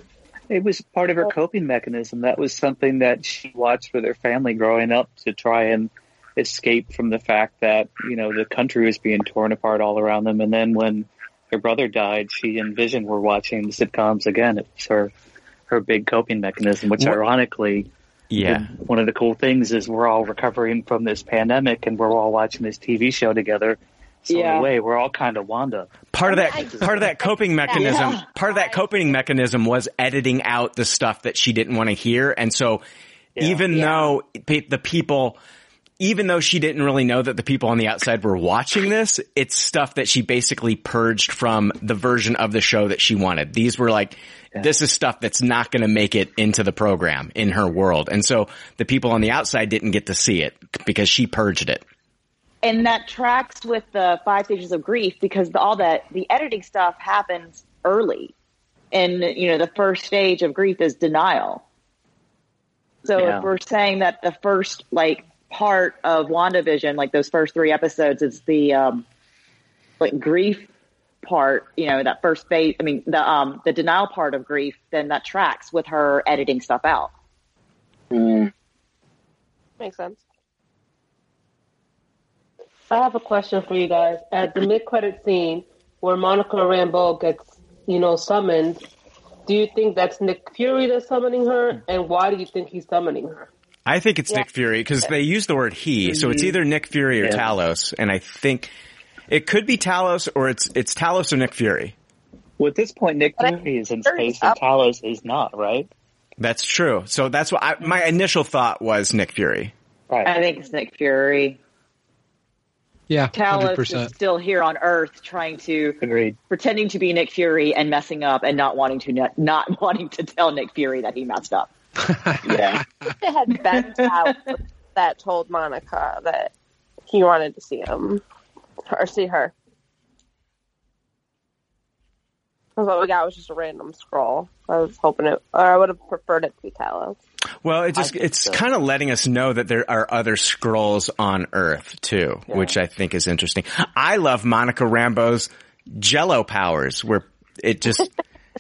it was part of her coping mechanism. That was something that she watched with her family growing up to try and escape from the fact that you know the country was being torn apart all around them. And then when her brother died, she and Vision were watching the sitcoms again. It was her her big coping mechanism, which What- ironically Yeah. the- one of the cool things is we're all recovering from this pandemic and we're all watching this TV show together. So in Yeah. a way, we're all kind of Wanda. Part of I that, mean, part of that coping mechanism, Yeah. part of that coping mechanism was editing out the stuff that she didn't want to hear. And so Yeah. even Yeah. though the people, even though she didn't really know that the people on the outside were watching this, it's stuff that she basically purged from the version of the show that she wanted. These were like, this is stuff that's not going to make it into the program in her world. And so the people on the outside didn't get to see it because she purged it. and that tracks with the five stages of grief because the, all that the editing stuff happens early, and you know the first stage of grief is denial. So Yeah. if we're saying that the first like part of WandaVision, like those first three episodes, is the um, like grief part, you know, that first phase. I mean, the um, the denial part of grief, then that tracks with her editing stuff out. Mm. makes sense. I have a question for you guys. At the mid-credit scene where Monica Rambeau gets, you know, summoned, do you think that's Nick Fury that's summoning her, and why do you think he's summoning her? I think it's Nick Fury because they use the word he, so it's mm-hmm. either Nick Fury or Yeah. Talos, and I think it could be Talos or it's it's Talos or Nick Fury. Well, at this point, Nick But Fury is in space and. Talos is not, right? That's true. So that's what I, my initial thought was Nick Fury. Right. I think it's Nick Fury. Yeah, hundred Talos is still here on Earth, trying to Agreed. pretending to be Nick Fury and messing up and not wanting to not, not <laughs> wanting to tell Nick Fury that he messed up. <laughs> Yeah. It had Ben out that told Monica that he wanted to see him or see her. Because what we got was just a random scroll. I was hoping it, or I would have preferred it to be Talos. Well, it just it's so. kind of letting us know that there are other scrolls on Earth too, which I think is interesting. I love Monica Rambeau's Jello powers, where it just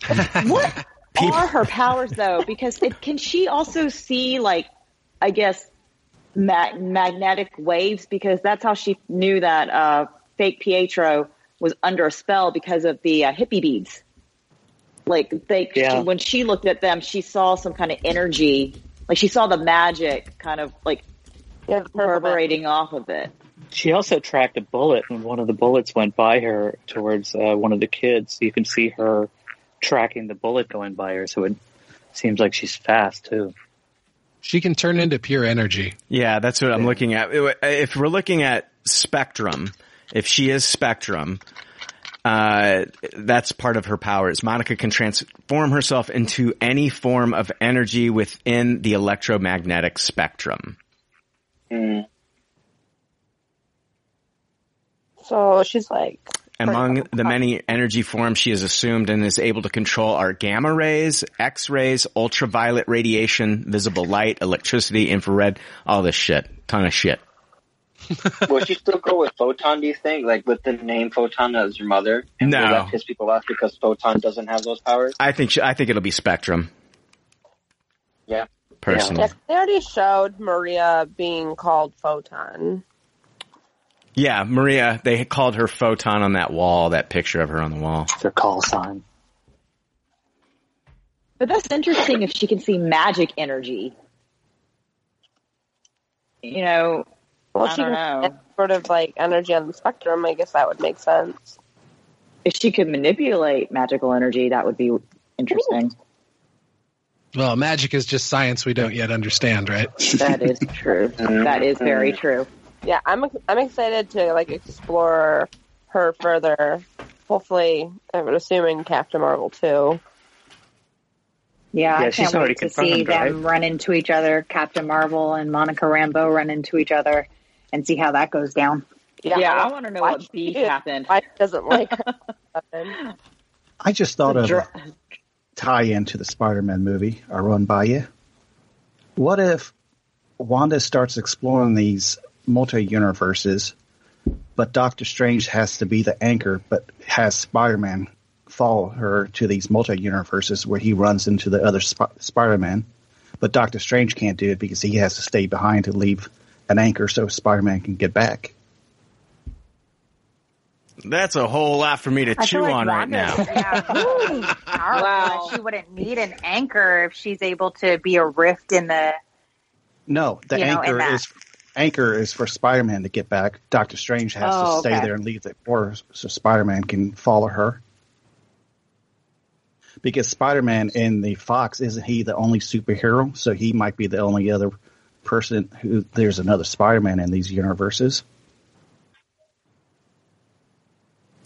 <laughs> What People- are her <laughs> powers though? Because it, can she also see like, I guess, ma- magnetic waves? Because that's how she knew that uh, fake Pietro was under a spell because of the uh, hippie beads. Like they, Yeah. when she looked at them, she saw some kind of energy. Like she saw the magic kind of like Yeah, the purple man. reverberating off of it. She also tracked a bullet, and one of the bullets went by her towards uh, one of the kids. You can see her tracking the bullet going by her, so it seems like she's fast too. She can turn into pure energy. Yeah, that's what I'm looking at. If we're looking at Spectrum, if she is Spectrum, uh, that's part of her powers. Monica can transform herself into any form of energy within the electromagnetic spectrum. Mm. So she's like, Among the many energy forms she has assumed and is able to control are gamma rays, X-rays, ultraviolet radiation, visible light, electricity, infrared, all this shit. Ton of shit. <laughs> Will she still go with Photon? Do you think, like with the name Photon as your mother? And No. will that piss people off because Photon doesn't have those powers? I think she, I think it'll be Spectrum. Yeah. Personally. yeah, they already showed Maria being called Photon. Yeah, Maria, they had called her Photon on that wall, that picture of her on the wall. It's her call sign. But that's interesting if she can see magic energy. You know, Well, I she don't can know. sort of like energy on the spectrum. I guess that would make sense. if she could manipulate magical energy, that would be interesting. Well, magic is just science we don't yet understand, right? That is true. <laughs> That is very true. Yeah, I'm I'm excited to like explore her further. Hopefully, I'm assuming Captain Marvel too. Yeah, Yeah, I she's can't already wait to see confirmed, them run into each other. Captain Marvel and Monica Rambeau run into each other and see how that goes down. Yeah, I why- want to know why what beef happened. Why doesn't like. <laughs> I just thought The of dr- a tie into the Spider-Man movie. I run by you. What if Wanda starts exploring these multi-universes, but Doctor Strange has to be the anchor, but has Spider-Man follow her to these multi-universes where he runs into the other Sp- Spider-Man, but Doctor Strange can't do it because he has to stay behind to leave an anchor so Spider-Man can get back. That's a whole lot for me to I chew like on right now. Yeah. Wow. She wouldn't need an anchor if she's able to be a rift in the. No, the You know, anchor in that- is anchor is for Spider-Man to get back. Doctor Strange has Oh, to stay okay. there and leave the door so Spider-Man can follow her. Because Spider-Man in the Fox isn't he the only superhero? So he might be the only other person who there's another Spider-Man in these universes.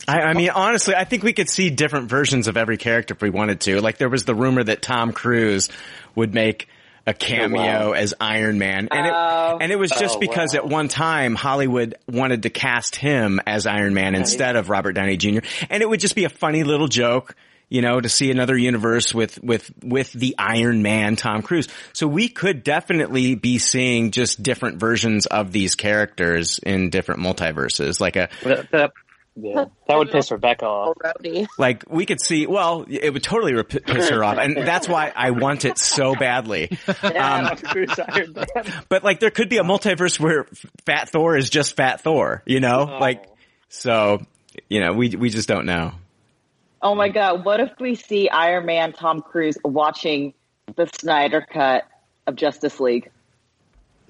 I, I mean, honestly, I think we could see different versions of every character if we wanted to. Like there was the rumor that Tom Cruise would make a oh, cameo wow. as Iron Man, and Oh. it and it was just Oh, because wow. at one time Hollywood wanted to cast him as Iron Man instead of Robert Downey Jr. And it would just be a funny little joke. You know, to see another universe with, with, with the Iron Man, Tom Cruise. So we could definitely be seeing just different versions of these characters in different multiverses. Like a, That, that, yeah, <laughs> that would piss Rebecca off. Like we could see, well, it would totally rep- piss her off, and that's why I want it so badly. <laughs> Um, Cruise Iron Man. but like, there could be a multiverse where Fat Thor is just Fat Thor, you know, like so. You know, we we just don't know. Oh my god, what if we see Iron Man Tom Cruise watching the Snyder cut of Justice League?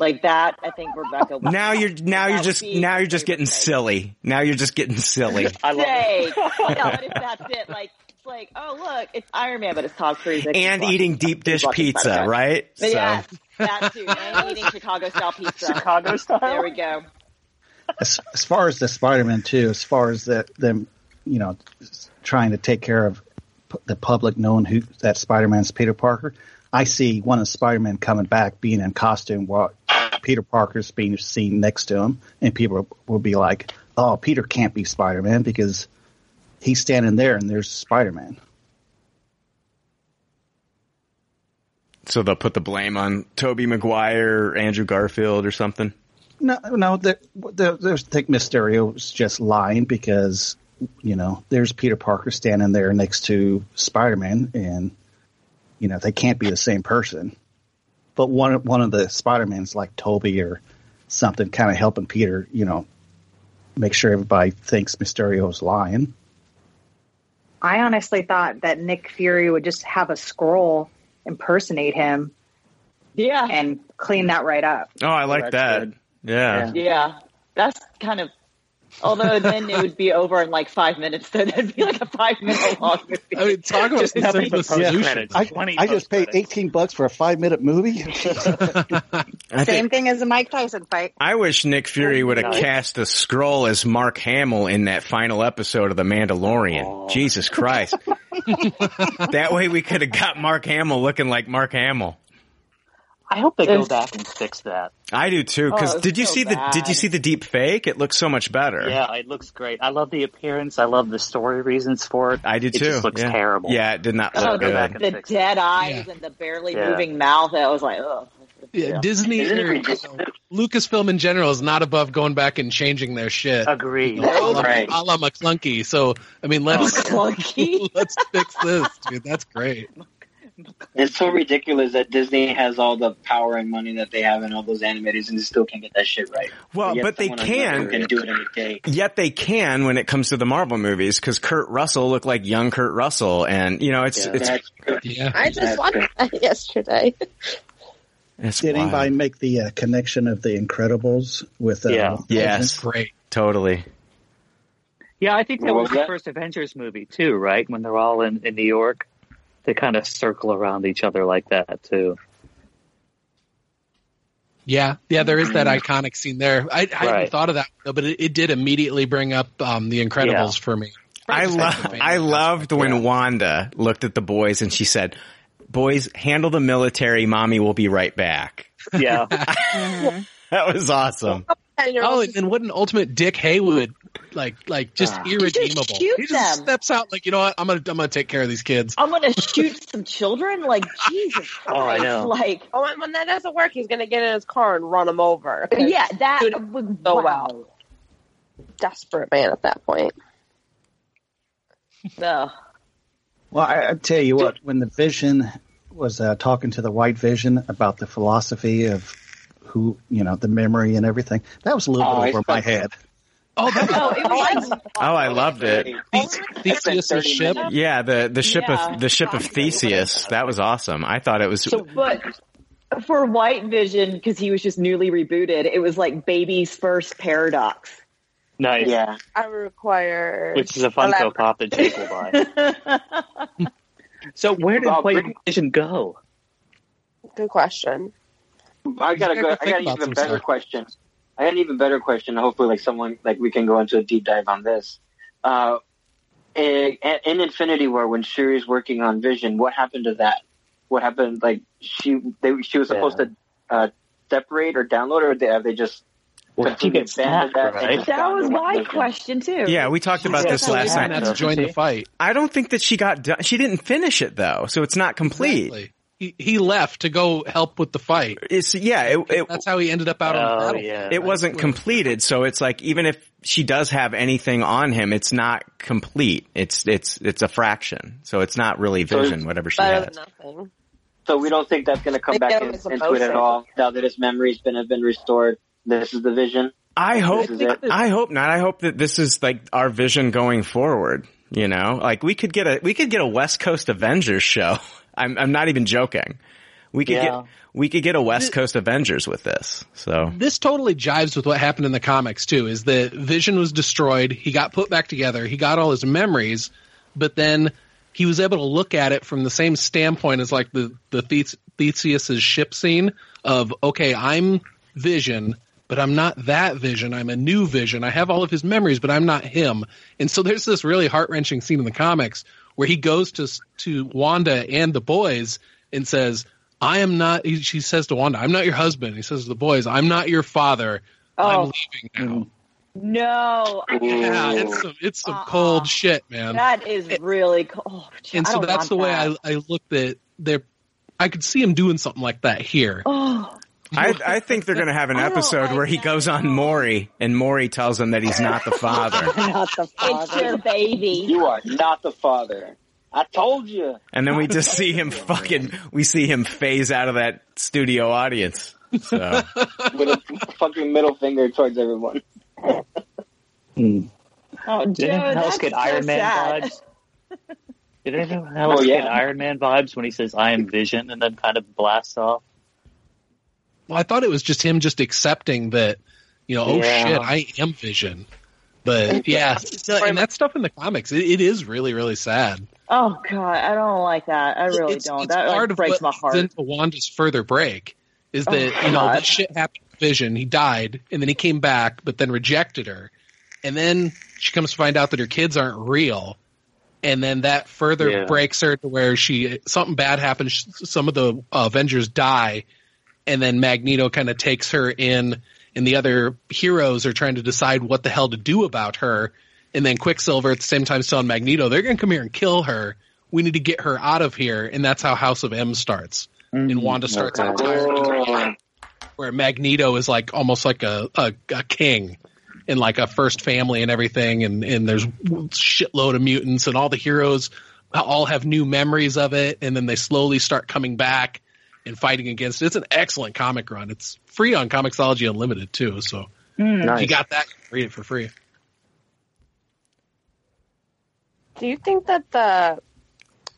Like that, I think Rebecca <laughs> would Now you're now you're just now you're just getting thing. silly. Now you're just getting silly. <laughs> I love it. say. no, what if <laughs> that's it? Like it's like, oh look, it's Iron Man, but it's Tom Cruise. I keep and eating deep dish pizza, Snyder Cut. right? But yeah, that too, and eating Chicago style pizza. Chicago style. There we go. As, as far as the Spider-Man too, as far as that them, you know, trying to take care of the public knowing who that Spider-Man's Peter Parker, I see one of Spider-Man coming back being in costume while Peter Parker's being seen next to him, and people will be like, "Oh, Peter can't be Spider-Man because he's standing there and there's Spider-Man." So they'll put the blame on Tobey Maguire, or Andrew Garfield, or something. No, no, there's think Mysterio's just lying because you know there's Peter Parker standing there next to Spider-Man, and you know they can't be the same person. But one one of the Spider-Mans like Tobey or something, kind of helping Peter, you know, make sure everybody thinks Mysterio's lying. I honestly thought that Nick Fury would just have a scroll impersonate him Yeah. and clean that right up. Oh, I like that's that. good. Yeah. Yeah. That's kind of. Although then it would be over in like five minutes. Then it'd <laughs> be like a five minute long movie. I mean, talk about Just the nothing post solution. credits. I, 20 I just paid 18 bucks for a five minute movie. <laughs> <laughs> Same think, thing as the Mike Tyson fight. I wish Nick Fury would have cast a scroll as Mark Hamill in that final episode of The Mandalorian. Oh. Jesus Christ. that way we could have got Mark Hamill looking like Mark Hamill. I hope they go back and fix that. I do too. Because Oh, did you so see the Did you see the deep fake? It looks so much better. Yeah, it looks great. I love the appearance. I love the story reasons for it. I do It too. just looks yeah. terrible. Yeah, it did not Oh, look go the, back good. and the fix it. dead eyes Yeah. and the barely Yeah. moving mouth. I was like, ugh. Yeah, Disney or you know, Lucasfilm in general is not above going back and changing their shit. Agreed. A la- Right. a la Maclunkey. So I mean, let's <laughs> Clunky. <laughs> let's fix this, dude. That's great. It's so ridiculous that Disney has all the power and money that they have and all those animators and they still can't get that shit right. Well, Yet but they someone on YouTube can. can do it in a day. Yet they can when it comes to the Marvel movies because Kurt Russell looked like young Kurt Russell, and you know it's Yeah, it's that's true. Yeah. I just That's watched true. that <laughs> yesterday. it's Did wild. anybody make the uh, connection of the Incredibles with? Uh, Yeah. Yes, Great. totally. Yeah, I think that What was was the that? first Avengers movie too, right? When they're all in, in New York, they kind of circle around each other like that too. Yeah, yeah, there is that iconic scene there. I, I hadn't thought of that, but it, it did immediately bring up um, the Incredibles for me. I Just love I loved when Yeah. Wanda looked at the boys and she said, "Boys, handle the military. Mommy will be right back." Yeah, <laughs> That was awesome. <laughs> And Oh, and then what an ultimate Dick Hayward, like like just Ah. irredeemable. shoot he just them. steps out like you know what? I'm gonna I'm gonna take care of these kids. I'm gonna shoot some children. Like Jesus Christ! <laughs> Oh, I know. Like Oh, and when that doesn't work, he's gonna get in his car and run him over. yeah, that Dude, would so wow. well. Desperate man at that point. <laughs> Ugh. Well, I, I tell you what, when the Vision was uh, talking to the White Vision about the philosophy of who, you know, the memory and everything, that was a little Oh, bit over my head. Oh, that <laughs> Oh, it was. Oh, I loved it. <laughs> Theseus' ship. Yeah, the the ship Yeah. of the ship of Theseus. That was awesome. I thought it was. So, but for White Vision, because he was just newly rebooted, it was like baby's first paradox. nice. Yeah. I require. Which is a Funko Elaborate. Pop that Jake will buy. So where did Well, White Vision go? Good question. I got a good, I got an even better stuff. question. I got an even better question. Hopefully, like someone, like we can go into a deep dive on this. Uh, in, in Infinity War, when Shuri's working on Vision, what happened to that? What happened? Like she, they, she was supposed Yeah. to uh, separate or download, or they, have they just Well, she gets snapped, that? right? That was my Vision? question too. yeah, we talked about Yeah, this last yeah, night. That's join the fight. I don't think that she got done. She didn't finish it though, so it's not complete. Exactly. He, he left to go help with the fight. It's yeah. It, it, That's how he ended up out on the Oh battlefield. yeah. it wasn't completed, so it's like even if she does have anything on him, it's not complete. It's it's it's a fraction, so it's not really So vision. Whatever she Better has. nothing. So we don't think that's going to come back get in, into it at all. Now that his memory's been have been restored, this is the Vision. I hope. This. I hope not. I hope that this is like our vision going forward. You know, like we could get a we could get a West Coast Avengers show. <laughs> I'm I'm not even joking. We could Yeah. get we could get a West Coast Avengers with this. So This totally jives with what happened in the comics too. Is that Vision was destroyed, he got put back together, he got all his memories, but then he was able to look at it from the same standpoint as like the the Thes- Theseus's ship scene of okay, I'm Vision, but I'm not that Vision. I'm a new Vision. I have all of his memories, but I'm not him. And so there's this really heart wrenching scene in the comics where he goes to to Wanda and the boys and says, "I am not." He, she says to Wanda, "I'm not your husband." He says to the boys, "I'm not your father. I'm Oh leaving now." Mm-hmm. no, Yeah, it's some it's some Uh-uh. cold shit, man. that is really cool. Oh, and I so don't that's the want way that. I I looked at there. I could see him doing something like that here. Oh, I I think they're gonna have an episode where he goes on all. Maury and Maury tells him that he's not the <laughs> father. Not the father. it's your baby. You are not the father. I told you. And then we just see him fucking we see him phase out of that studio audience. So <laughs> With a fucking middle finger towards everyone. Hmm. <laughs> Oh, dude, Did anyone else get so Iron Man sad. vibes? Did anyone else Oh, yeah. get Iron Man vibes when he says "I am Vision" and then kind of blasts off? Well, I thought it was just him just accepting that, you know, oh shit, I am Vision. But <laughs> yeah, so- and that stuff in the comics, it, it is really, really sad. Oh god, I don't like that. I really it's, don't. it's that part like, of breaks what my heart. into Wanda's further break is Oh, that you know this shit happened to Vision. He died, and then he came back, but then rejected her, and then she comes to find out that her kids aren't real, and then that further Yeah. breaks her to where she something bad happens. Some of the uh, Avengers die, and then Magneto kind of takes her in, and the other heroes are trying to decide what the hell to do about her. And then Quicksilver at the same time is telling Magneto, they're going to come here and kill her. We need to get her out of here. And that's how House of M starts. And mm-hmm. Wanda starts okay. an entire where Magneto is like almost like a, a, a king in like a first family and everything. And, and there's shitload of mutants and all the heroes all have new memories of it. And then they slowly start coming back and fighting against. It's an excellent comic run. It's free on Comixology Unlimited too. So hmm. if you got that, read it for free. Do you think that the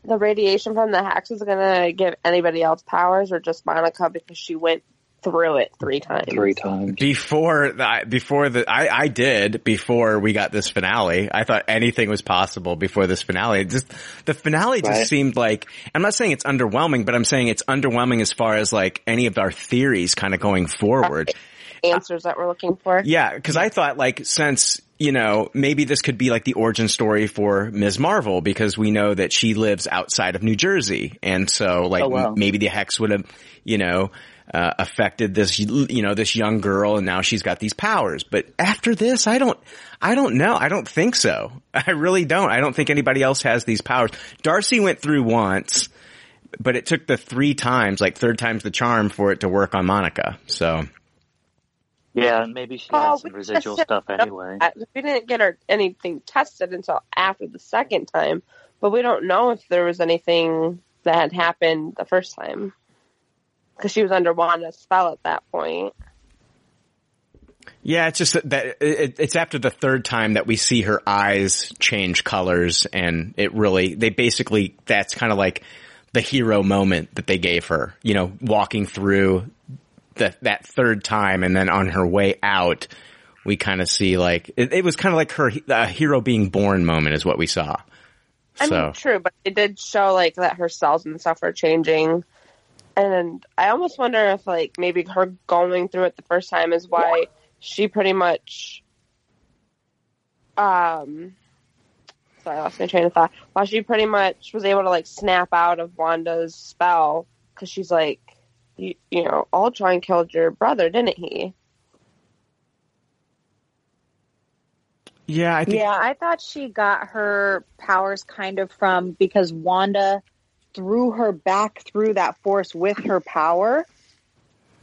the radiation from the hex is going to give anybody else powers, or just Monica because she went through it three times? Three times. Before the, before the, I, I did before we got this finale. I thought anything was possible before this finale. It just, the finale just Right. seemed like, I'm not saying it's underwhelming, but I'm saying it's underwhelming as far as like any of our theories kind of going forward. Uh, answers that we're looking for. Yeah, because I thought like since you know maybe this could be like the origin story for Ms. Marvel because we know that she lives outside of New Jersey, and so like Oh, wow. m- maybe the hex would have you know uh, affected this you know this young girl, and now she's got these powers. But after this, I don't I don't know. I don't think so. <laughs> I really don't. I don't think anybody else has these powers. Darcy went through once. But it took the three times, like third time's the charm for it to work on Monica. So, Yeah, maybe she Oh, had some residual stuff anyway. We didn't get her anything tested until after the second time, but we don't know if there was anything that had happened the first time because she was under Wanda's spell at that point. Yeah, it's just that- that it, it's after the third time that we see her eyes change colors, and it really they basically that's kind of like the hero moment that they gave her. You know, walking through the, that third time, and then on her way out, we kind of see like it, it was kind of like her a hero being born moment is what we saw. I so mean, true, but it did show like that her cells and stuff are changing, and I almost wonder if like maybe her going through it the first time is why she pretty much, um, sorry, I lost my train of thought. Why she pretty much was able to like snap out of Wanda's spell because she's like, you, you know, Ultron killed your brother, didn't he? yeah, I think Yeah, I thought she got her powers kind of from because Wanda threw her back through that force with her power.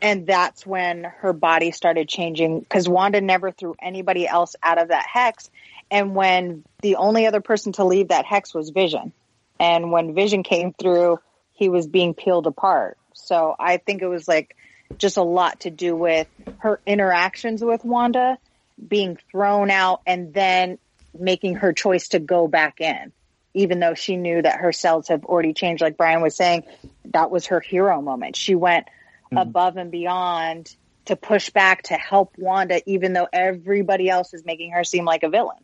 And that's when her body started changing because Wanda never threw anybody else out of that hex. And when the only other person to leave that hex was Vision. And when Vision came through, he was being peeled apart. So I think it was like just a lot to do with her interactions with Wanda being thrown out and then making her choice to go back in, even though she knew that her cells have already changed. Like Brian was saying, that was her hero moment. She went above and beyond to push back to help Wanda, even though everybody else is making her seem like a villain.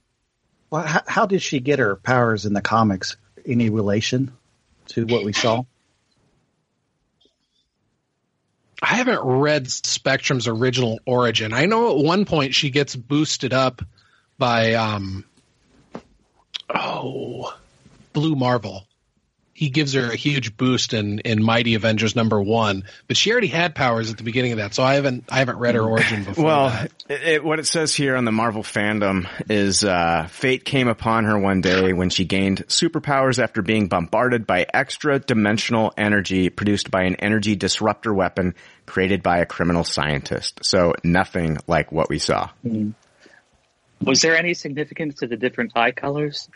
Well, how, how did she get her powers in the comics? Any relation to what we saw? I haven't read Spectrum's original origin. I know at one point she gets boosted up by um oh Blue Marvel. He gives her a huge boost in, in Mighty Avengers number one, but she already had powers at the beginning of that, so I haven't I haven't read her origin before. Well, that. it, it- what it says here on the Marvel fandom is uh, fate came upon her one day when she gained superpowers after being bombarded by extra dimensional energy produced by an energy disruptor weapon created by a criminal scientist. So nothing like what we saw. Was there any significance to the different eye colors?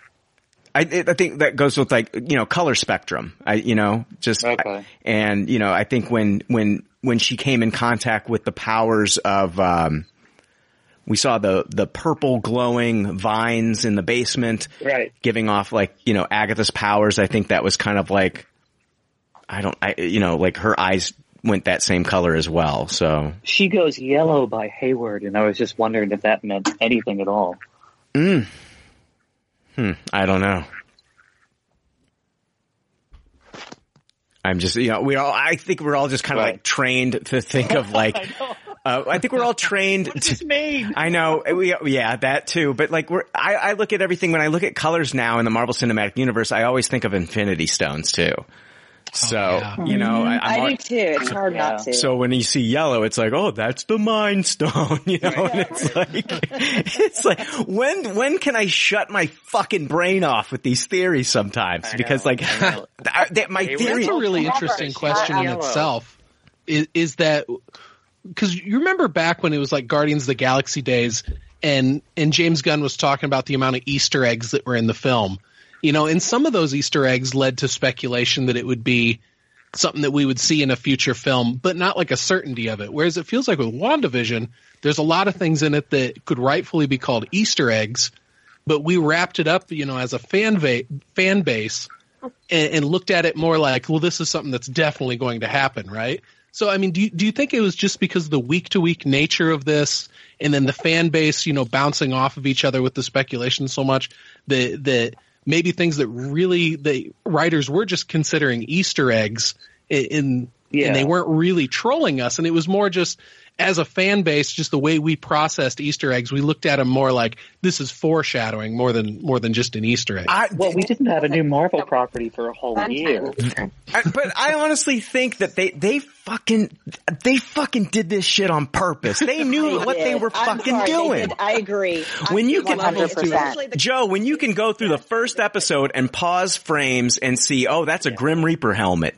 I, I think that goes with like you know color spectrum. I you know just Okay. and you know I think when when when she came in contact with the powers of um, we saw the the purple glowing vines in the basement, Right. giving off like you know Agatha's powers. I think that was kind of like I don't, I you know, like her eyes went that same color as well. So She goes yellow by Hayward, and I was just wondering if that meant anything at all. Mm. Hmm. I don't know. I'm just, you know, we all, I think we're all just kind of like trained to think of <laughs> like, uh, I think we're all trained. What does this mean? I know. We, yeah, that too. But like we're, I, I look at everything when I look at colors now in the Marvel Cinematic Universe, I always think of Infinity Stones too. Oh, so, you know, I, I'm I al- do too. It's hard not to. so when you see yellow, it's like, oh, that's the Mind Stone, <laughs> you know. And it's like, <laughs> it's like, when when can I shut my fucking brain off with these theories sometimes? because like, I- <laughs> that- my theory. That's a really interesting question in itself. Is, is that because you remember back when it was like Guardians of the Galaxy days, and and James Gunn was talking about the amount of Easter eggs that were in the film, you know, and some of those Easter eggs led to speculation that it would be something that we would see in a future film, but not like a certainty of it. Whereas it feels like with WandaVision, there's a lot of things in it that could rightfully be called Easter eggs, but we wrapped it up, you know, as a fan va- fan base and, and looked at it more like, well, this is something that's definitely going to happen, right? So, I mean, do you, do you think it was just because of the week to week nature of this, and then the fan base, you know, bouncing off of each other with the speculation so much that that maybe things that really the writers were just considering Easter eggs in, in Yeah. and they weren't really trolling us, and it was more just as a fan base, just the way we processed Easter eggs, we looked at them more like this is foreshadowing more than more than just an Easter egg. well, we didn't have a new Marvel property for a whole year. I- but I honestly think that they they fucking they fucking did this shit on purpose. They <laughs> knew what they did. were I'm fucking sorry, doing. I agree. when you can 100%. Joe, when you can go through the first episode and pause frames and see, oh, that's a Grim Reaper helmet.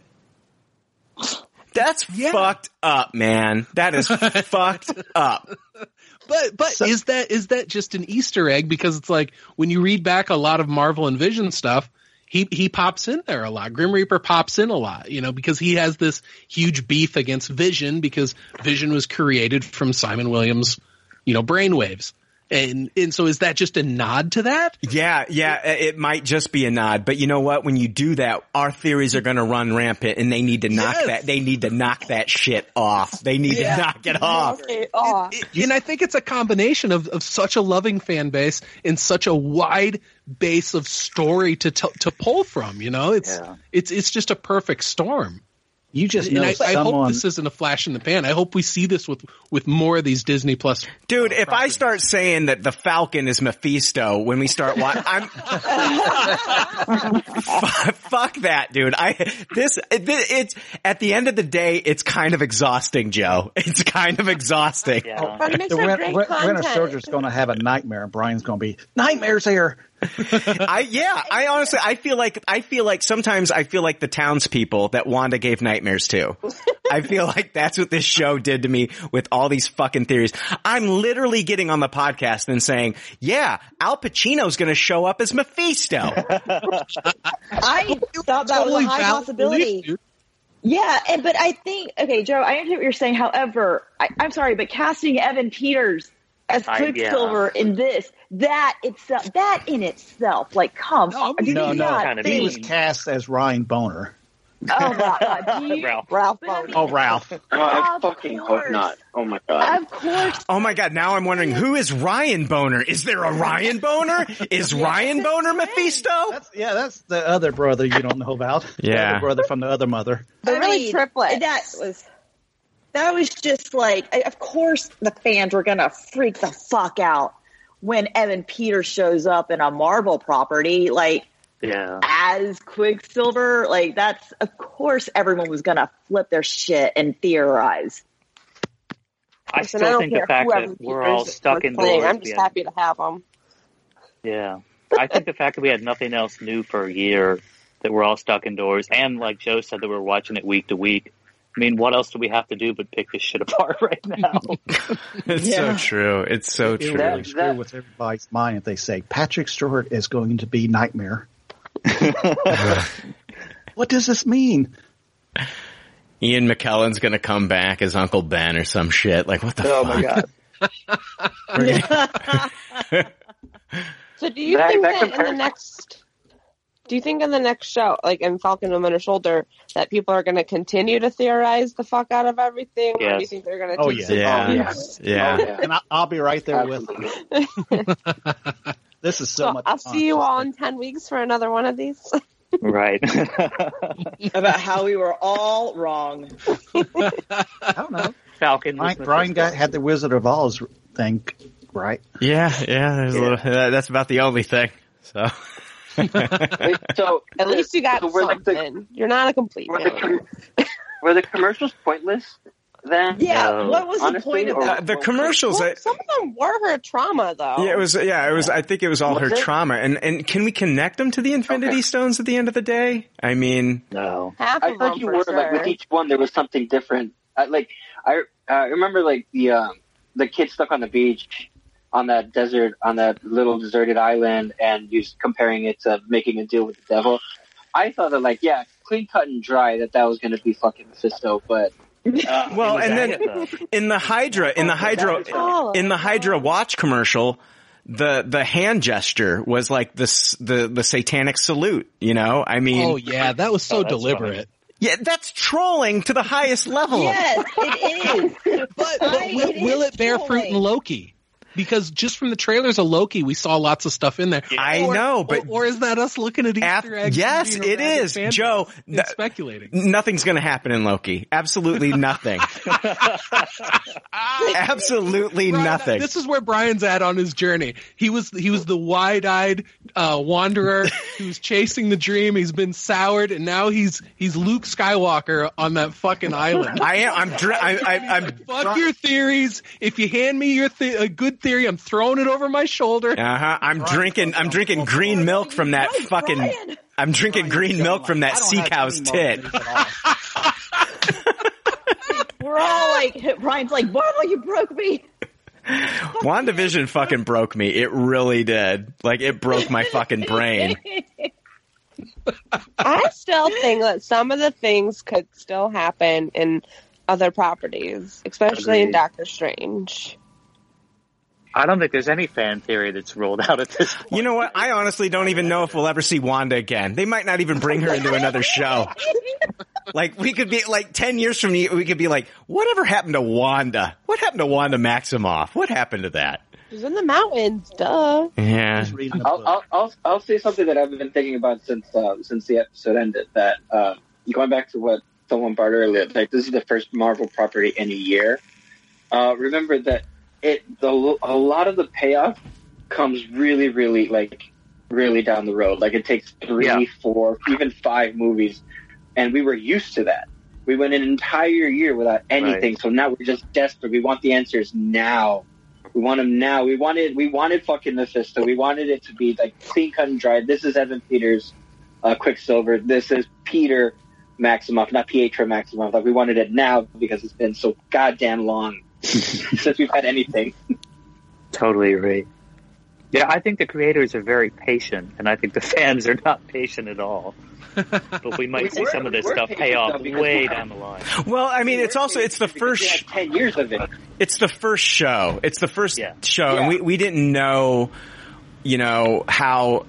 That's fucked up, man. That is <laughs> fucked up. But but is that is that just an Easter egg? Because it's like when you read back a lot of Marvel and Vision stuff, he he pops in there a lot. Grim Reaper pops in a lot, you know, because he has this huge beef against Vision because Vision was created from Simon Williams, you know, brainwaves. And and so is that just a nod to that? Yeah, yeah, it might just be a nod, but you know what? When you do that, our theories are going to run rampant, and they need to knock Yes. that. They need to knock that shit off. They need Yeah. to knock it off. and I think it's a combination of, of such a loving fan base and such a wide base of story to to, to pull from. You know, it's it's it's just a perfect storm. You just and know I, I hope this isn't a flash in the pan. I hope we see this with with more of these Disney Plus. Dude, if I start saying that the Falcon is Mephisto when we start watching, I'm <laughs> fuck, fuck that, dude. I this it, it's at the end of the day, it's kind of exhausting, Joe. It's kind of exhausting. But it makes the for Win- great Win- Winter content. Soldier's going to have a nightmare, and Brian's going to be nightmares here. I yeah, I honestly I feel like I feel like sometimes I feel like the townspeople that Wanda gave nightmares to. I feel like that's what this show did to me with all these fucking theories. I'm literally getting on the podcast and saying, "Yeah, Al Pacino's going to show up as Mephisto." I <laughs> thought that was a high possibility. belief. Yeah, and but I think okay, Joe, I understand what you're saying. However, I, I'm sorry, but casting Evan Peters as I- Quicksilver in this, that itself, that in itself, like, come, No, do No, no, not kind of he was cast as Ryan Bohner. Oh my God, <laughs> you- Ralph. Ralph But I Bohner. Oh, Ralph. Oh, I Of fucking hope not. Oh my god. Of course, oh my god, now I'm wondering who is Ryan Bohner? Is there a Ryan Bohner? Is Ryan Bohner Mephisto? That's, yeah, that's the other brother you don't know about. The Yeah. other brother from the other mother. They're really mean, triplets. That was that was just like, I- of course, the fans were gonna freak the fuck out when Evan Peters shows up in a Marvel property, like Yeah. as Quicksilver. Like that's, of course, everyone was gonna flip their shit and theorize. I Listen, still don't think the fact that we're all stuck in indoors. playing. I'm just happy to have them. Yeah. I think the fact that we had nothing else new for a year, that we're all stuck indoors, and like Joe said, that we're watching it week to week. I mean, what else do we have to do but pick this shit apart <laughs> right now? <laughs> It's Yeah. so true. It's so It true. would really That- screw that- with everybody's mind if they say Patrick Stewart is going to be Nightmare. <laughs> what does this mean? Ian McKellen's gonna come back as Uncle Ben or some shit. Like what the Oh fuck? my god. So do you That- think that that, in the next do you think in the next show, like in Falcon and Winter Soldier, that people are going to continue to theorize the fuck out of everything, or do you think they're going to Oh, take yeah. some Yeah. bombs? yeah. Oh, yeah. And I, I'll be right there with Absolutely. you. <laughs> This is so, So much I'll fun. see you all in ten weeks for another one of these. right. <laughs> <laughs> about how we were all wrong. I don't know. Falcon. was Brian, Brian got, had the Wizard of Oz thing right. Yeah, yeah, there's a little, that- that's about the only thing. So, Wait, so At least you got so were like the something. You're not a complete were the, com- were the commercials pointless then? Yeah, No. what was the point of that? uh, the commercials, Well, I, some of them were her trauma, though. yeah, it was, yeah, it was, I think it was all Was her it? trauma. And, and can we connect them to the Infinity Okay. Stones at the end of the day? I mean, No. half I of thought them you were sure. like with each one there was something different. I, like I uh, remember like the um, the kid stuck on the beach on that desert on that little deserted island and you s- comparing it to making a deal with the devil. I thought that like yeah, clean cut and dry that that was going to be fucking Mephisto, but <laughs> uh, well, and then in the Hydra, in the Hydra, Oh, in the Hydra watch commercial, the, the hand gesture was like this, the, the satanic salute, you know? I mean, Oh yeah, that was so Oh, that's deliberate. yeah, that's trolling to the highest level. Yes, it is. <laughs> But, but I- will, it will is it bear fruit in. Loki? Because just from the trailers of Loki, we saw lots of stuff in there. I Or- know, but or, or is that us looking at Af- Easter eggs? yes, being a it rabid is, fan Joe. and that- speculating. nothing's going to happen in Loki. Absolutely <laughs> nothing. Absolutely Brian, nothing. This is where Brian's at on his journey. He was he was the wide-eyed uh, wanderer <laughs> who was chasing the dream. He's been soured, and now he's he's Luke Skywalker on that fucking island. I am. I'm. Dr- I, I, I'm. Fuck your theories. If you hand me your th- a good theory, I'm throwing it over my shoulder. Uh huh. I'm drinking. I'm drinking green milk from that fucking. Brian. I'm drinking green milk from that sea cow's tit. more belief at all. <laughs> We're all like, Brian's like, Marvel, you broke me. <laughs> WandaVision fucking broke me. It really did. Like it broke my fucking brain. <laughs> I still think that some of the things could still happen in other properties, especially in Doctor Strange. I don't think there's any fan theory that's rolled out at this point. You know what? I honestly don't even know if we'll ever see Wanda again. They might not even bring her into another show. Like we could be like ten years from now, we could be like, whatever happened to Wanda? What happened to Wanda Maximoff? What happened to that? She's in the mountains, duh. Yeah. Just reading the I'll. I'll I'll I'll say something that I've been thinking about since uh, since the episode ended. That uh, going back to what someone brought earlier, like this is the first Marvel property in a year. Uh, remember that it the a lot of the payoff comes really really like really down the road. Like it takes three, Yeah. four, even five movies, and we were used to that. We went an entire year without anything, so now we're just desperate. We want the answers now. We want them now. We wanted we wanted fucking Mephisto. We wanted it to be like clean cut and dry. This is Evan Peters, uh, Quicksilver. This is Peter Maximoff, not Pietro Maximoff. Like we wanted it now because it's been so goddamn long <laughs> since we've had anything. <laughs> Totally agree. Yeah, I think the creators are very patient, and I think the fans are not patient at all. <laughs> But we might We see were- some of this we stuff pay off way we- down the line. Well, I mean, it's also it's the first ten years of it. it's the first show. It's the first Yeah. show, and we we didn't know, you know how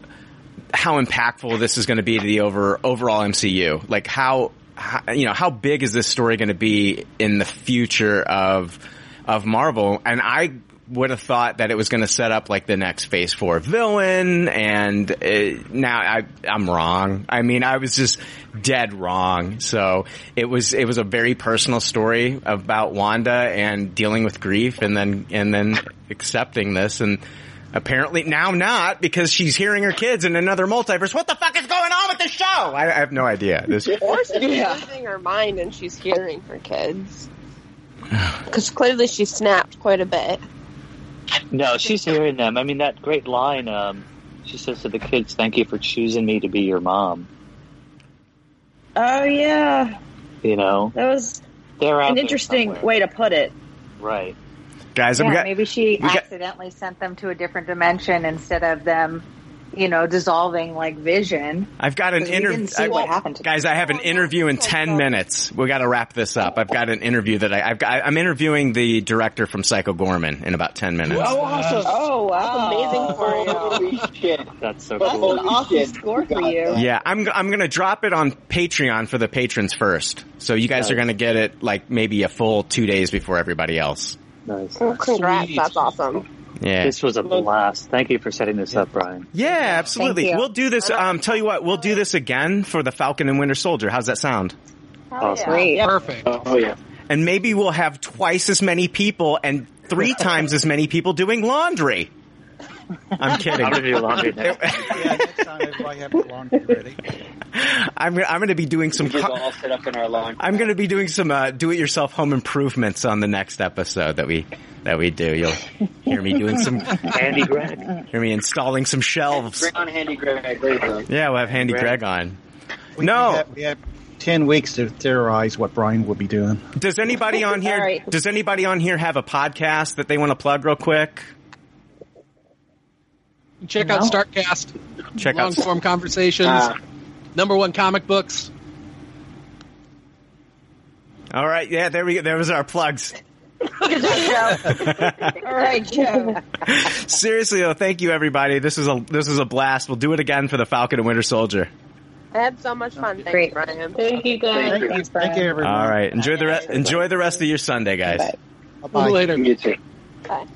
how impactful this is going to be to the over overall MCU. Like how, how you know how big is this story going to be in the future of of Marvel? And I would have thought that it was going to set up like the next Phase Four villain, and uh now I I'm wrong. I mean, I was just dead wrong. So it was it was a very personal story about Wanda and dealing with grief, and then and then accepting this and. Apparently now not because she's hearing her kids in another multiverse. What the fuck is going on with the show? I, I have no idea. This Or she's Yeah. losing her mind and she's hearing her kids. Because clearly she snapped quite a bit. No, she's hearing them. I mean, that great line. Um, she says to the kids, "Thank you for choosing me to be your mom." Oh yeah, You know, that was they're out an interesting somewhere. way to put it. Right. guys, Yeah, got maybe she we got- accidentally sent them to a different dimension instead of them you know, dissolving like Vision. I've got an interview. didn't what happened to Guys, I have an oh, interview in 10 minutes. We got to wrap this up. I've got an interview that I, I've got, I'm interviewing the director from Psycho Goreman in about 10 minutes. Oh, awesome! Oh wow, amazing for you. That's so That's cool. an awesome score for you. Yeah, I'm I'm gonna drop it on Patreon for the patrons first. So you guys are gonna get it like maybe a full two days before everybody else. Nice. Oh, congrats, Sweet. that's awesome. Yeah. This was a blast. Thank you for setting this up, Brian. Yeah, absolutely. We'll do this. Um, tell you what, we'll do this again for the Falcon and Winter Soldier. How's that sound? Awesome. Great. Perfect. Oh yeah. And maybe we'll have twice as many people and three <laughs> times as many people doing laundry. I'm kidding. I'm gonna do laundry next. <laughs> Yeah, next time everybody have the laundry ready. I'm I'm going to be doing some. Co- all sit up in our lawn. I'm going to be doing some uh, do-it-yourself home improvements on the next episode that we that we do. You'll hear me doing some, Handy Greg. hear me installing some shelves. Bring on Handy Greg. There. Yeah, we'll have Handy Greg. Greg on. We, No. we have, we have ten weeks to theorize what Brian will be doing. Does anybody on here? All right. Does anybody on here have a podcast that they want to plug real quick? Check out Startcast. Check long out. form conversations. Ah. number one comic books. All right, yeah, there we go. There was our plugs. All right, Joe. Seriously though, thank you everybody. This is a this is a blast. We'll do it again for the Falcon and Winter Soldier. I had so much fun. Thanks, Great. Brian. Thank you guys. Thank you. Thank you, thank you everyone. All right, enjoy the re- enjoy the rest of your Sunday, guys. Bye. See you Bye. later. You too. Bye.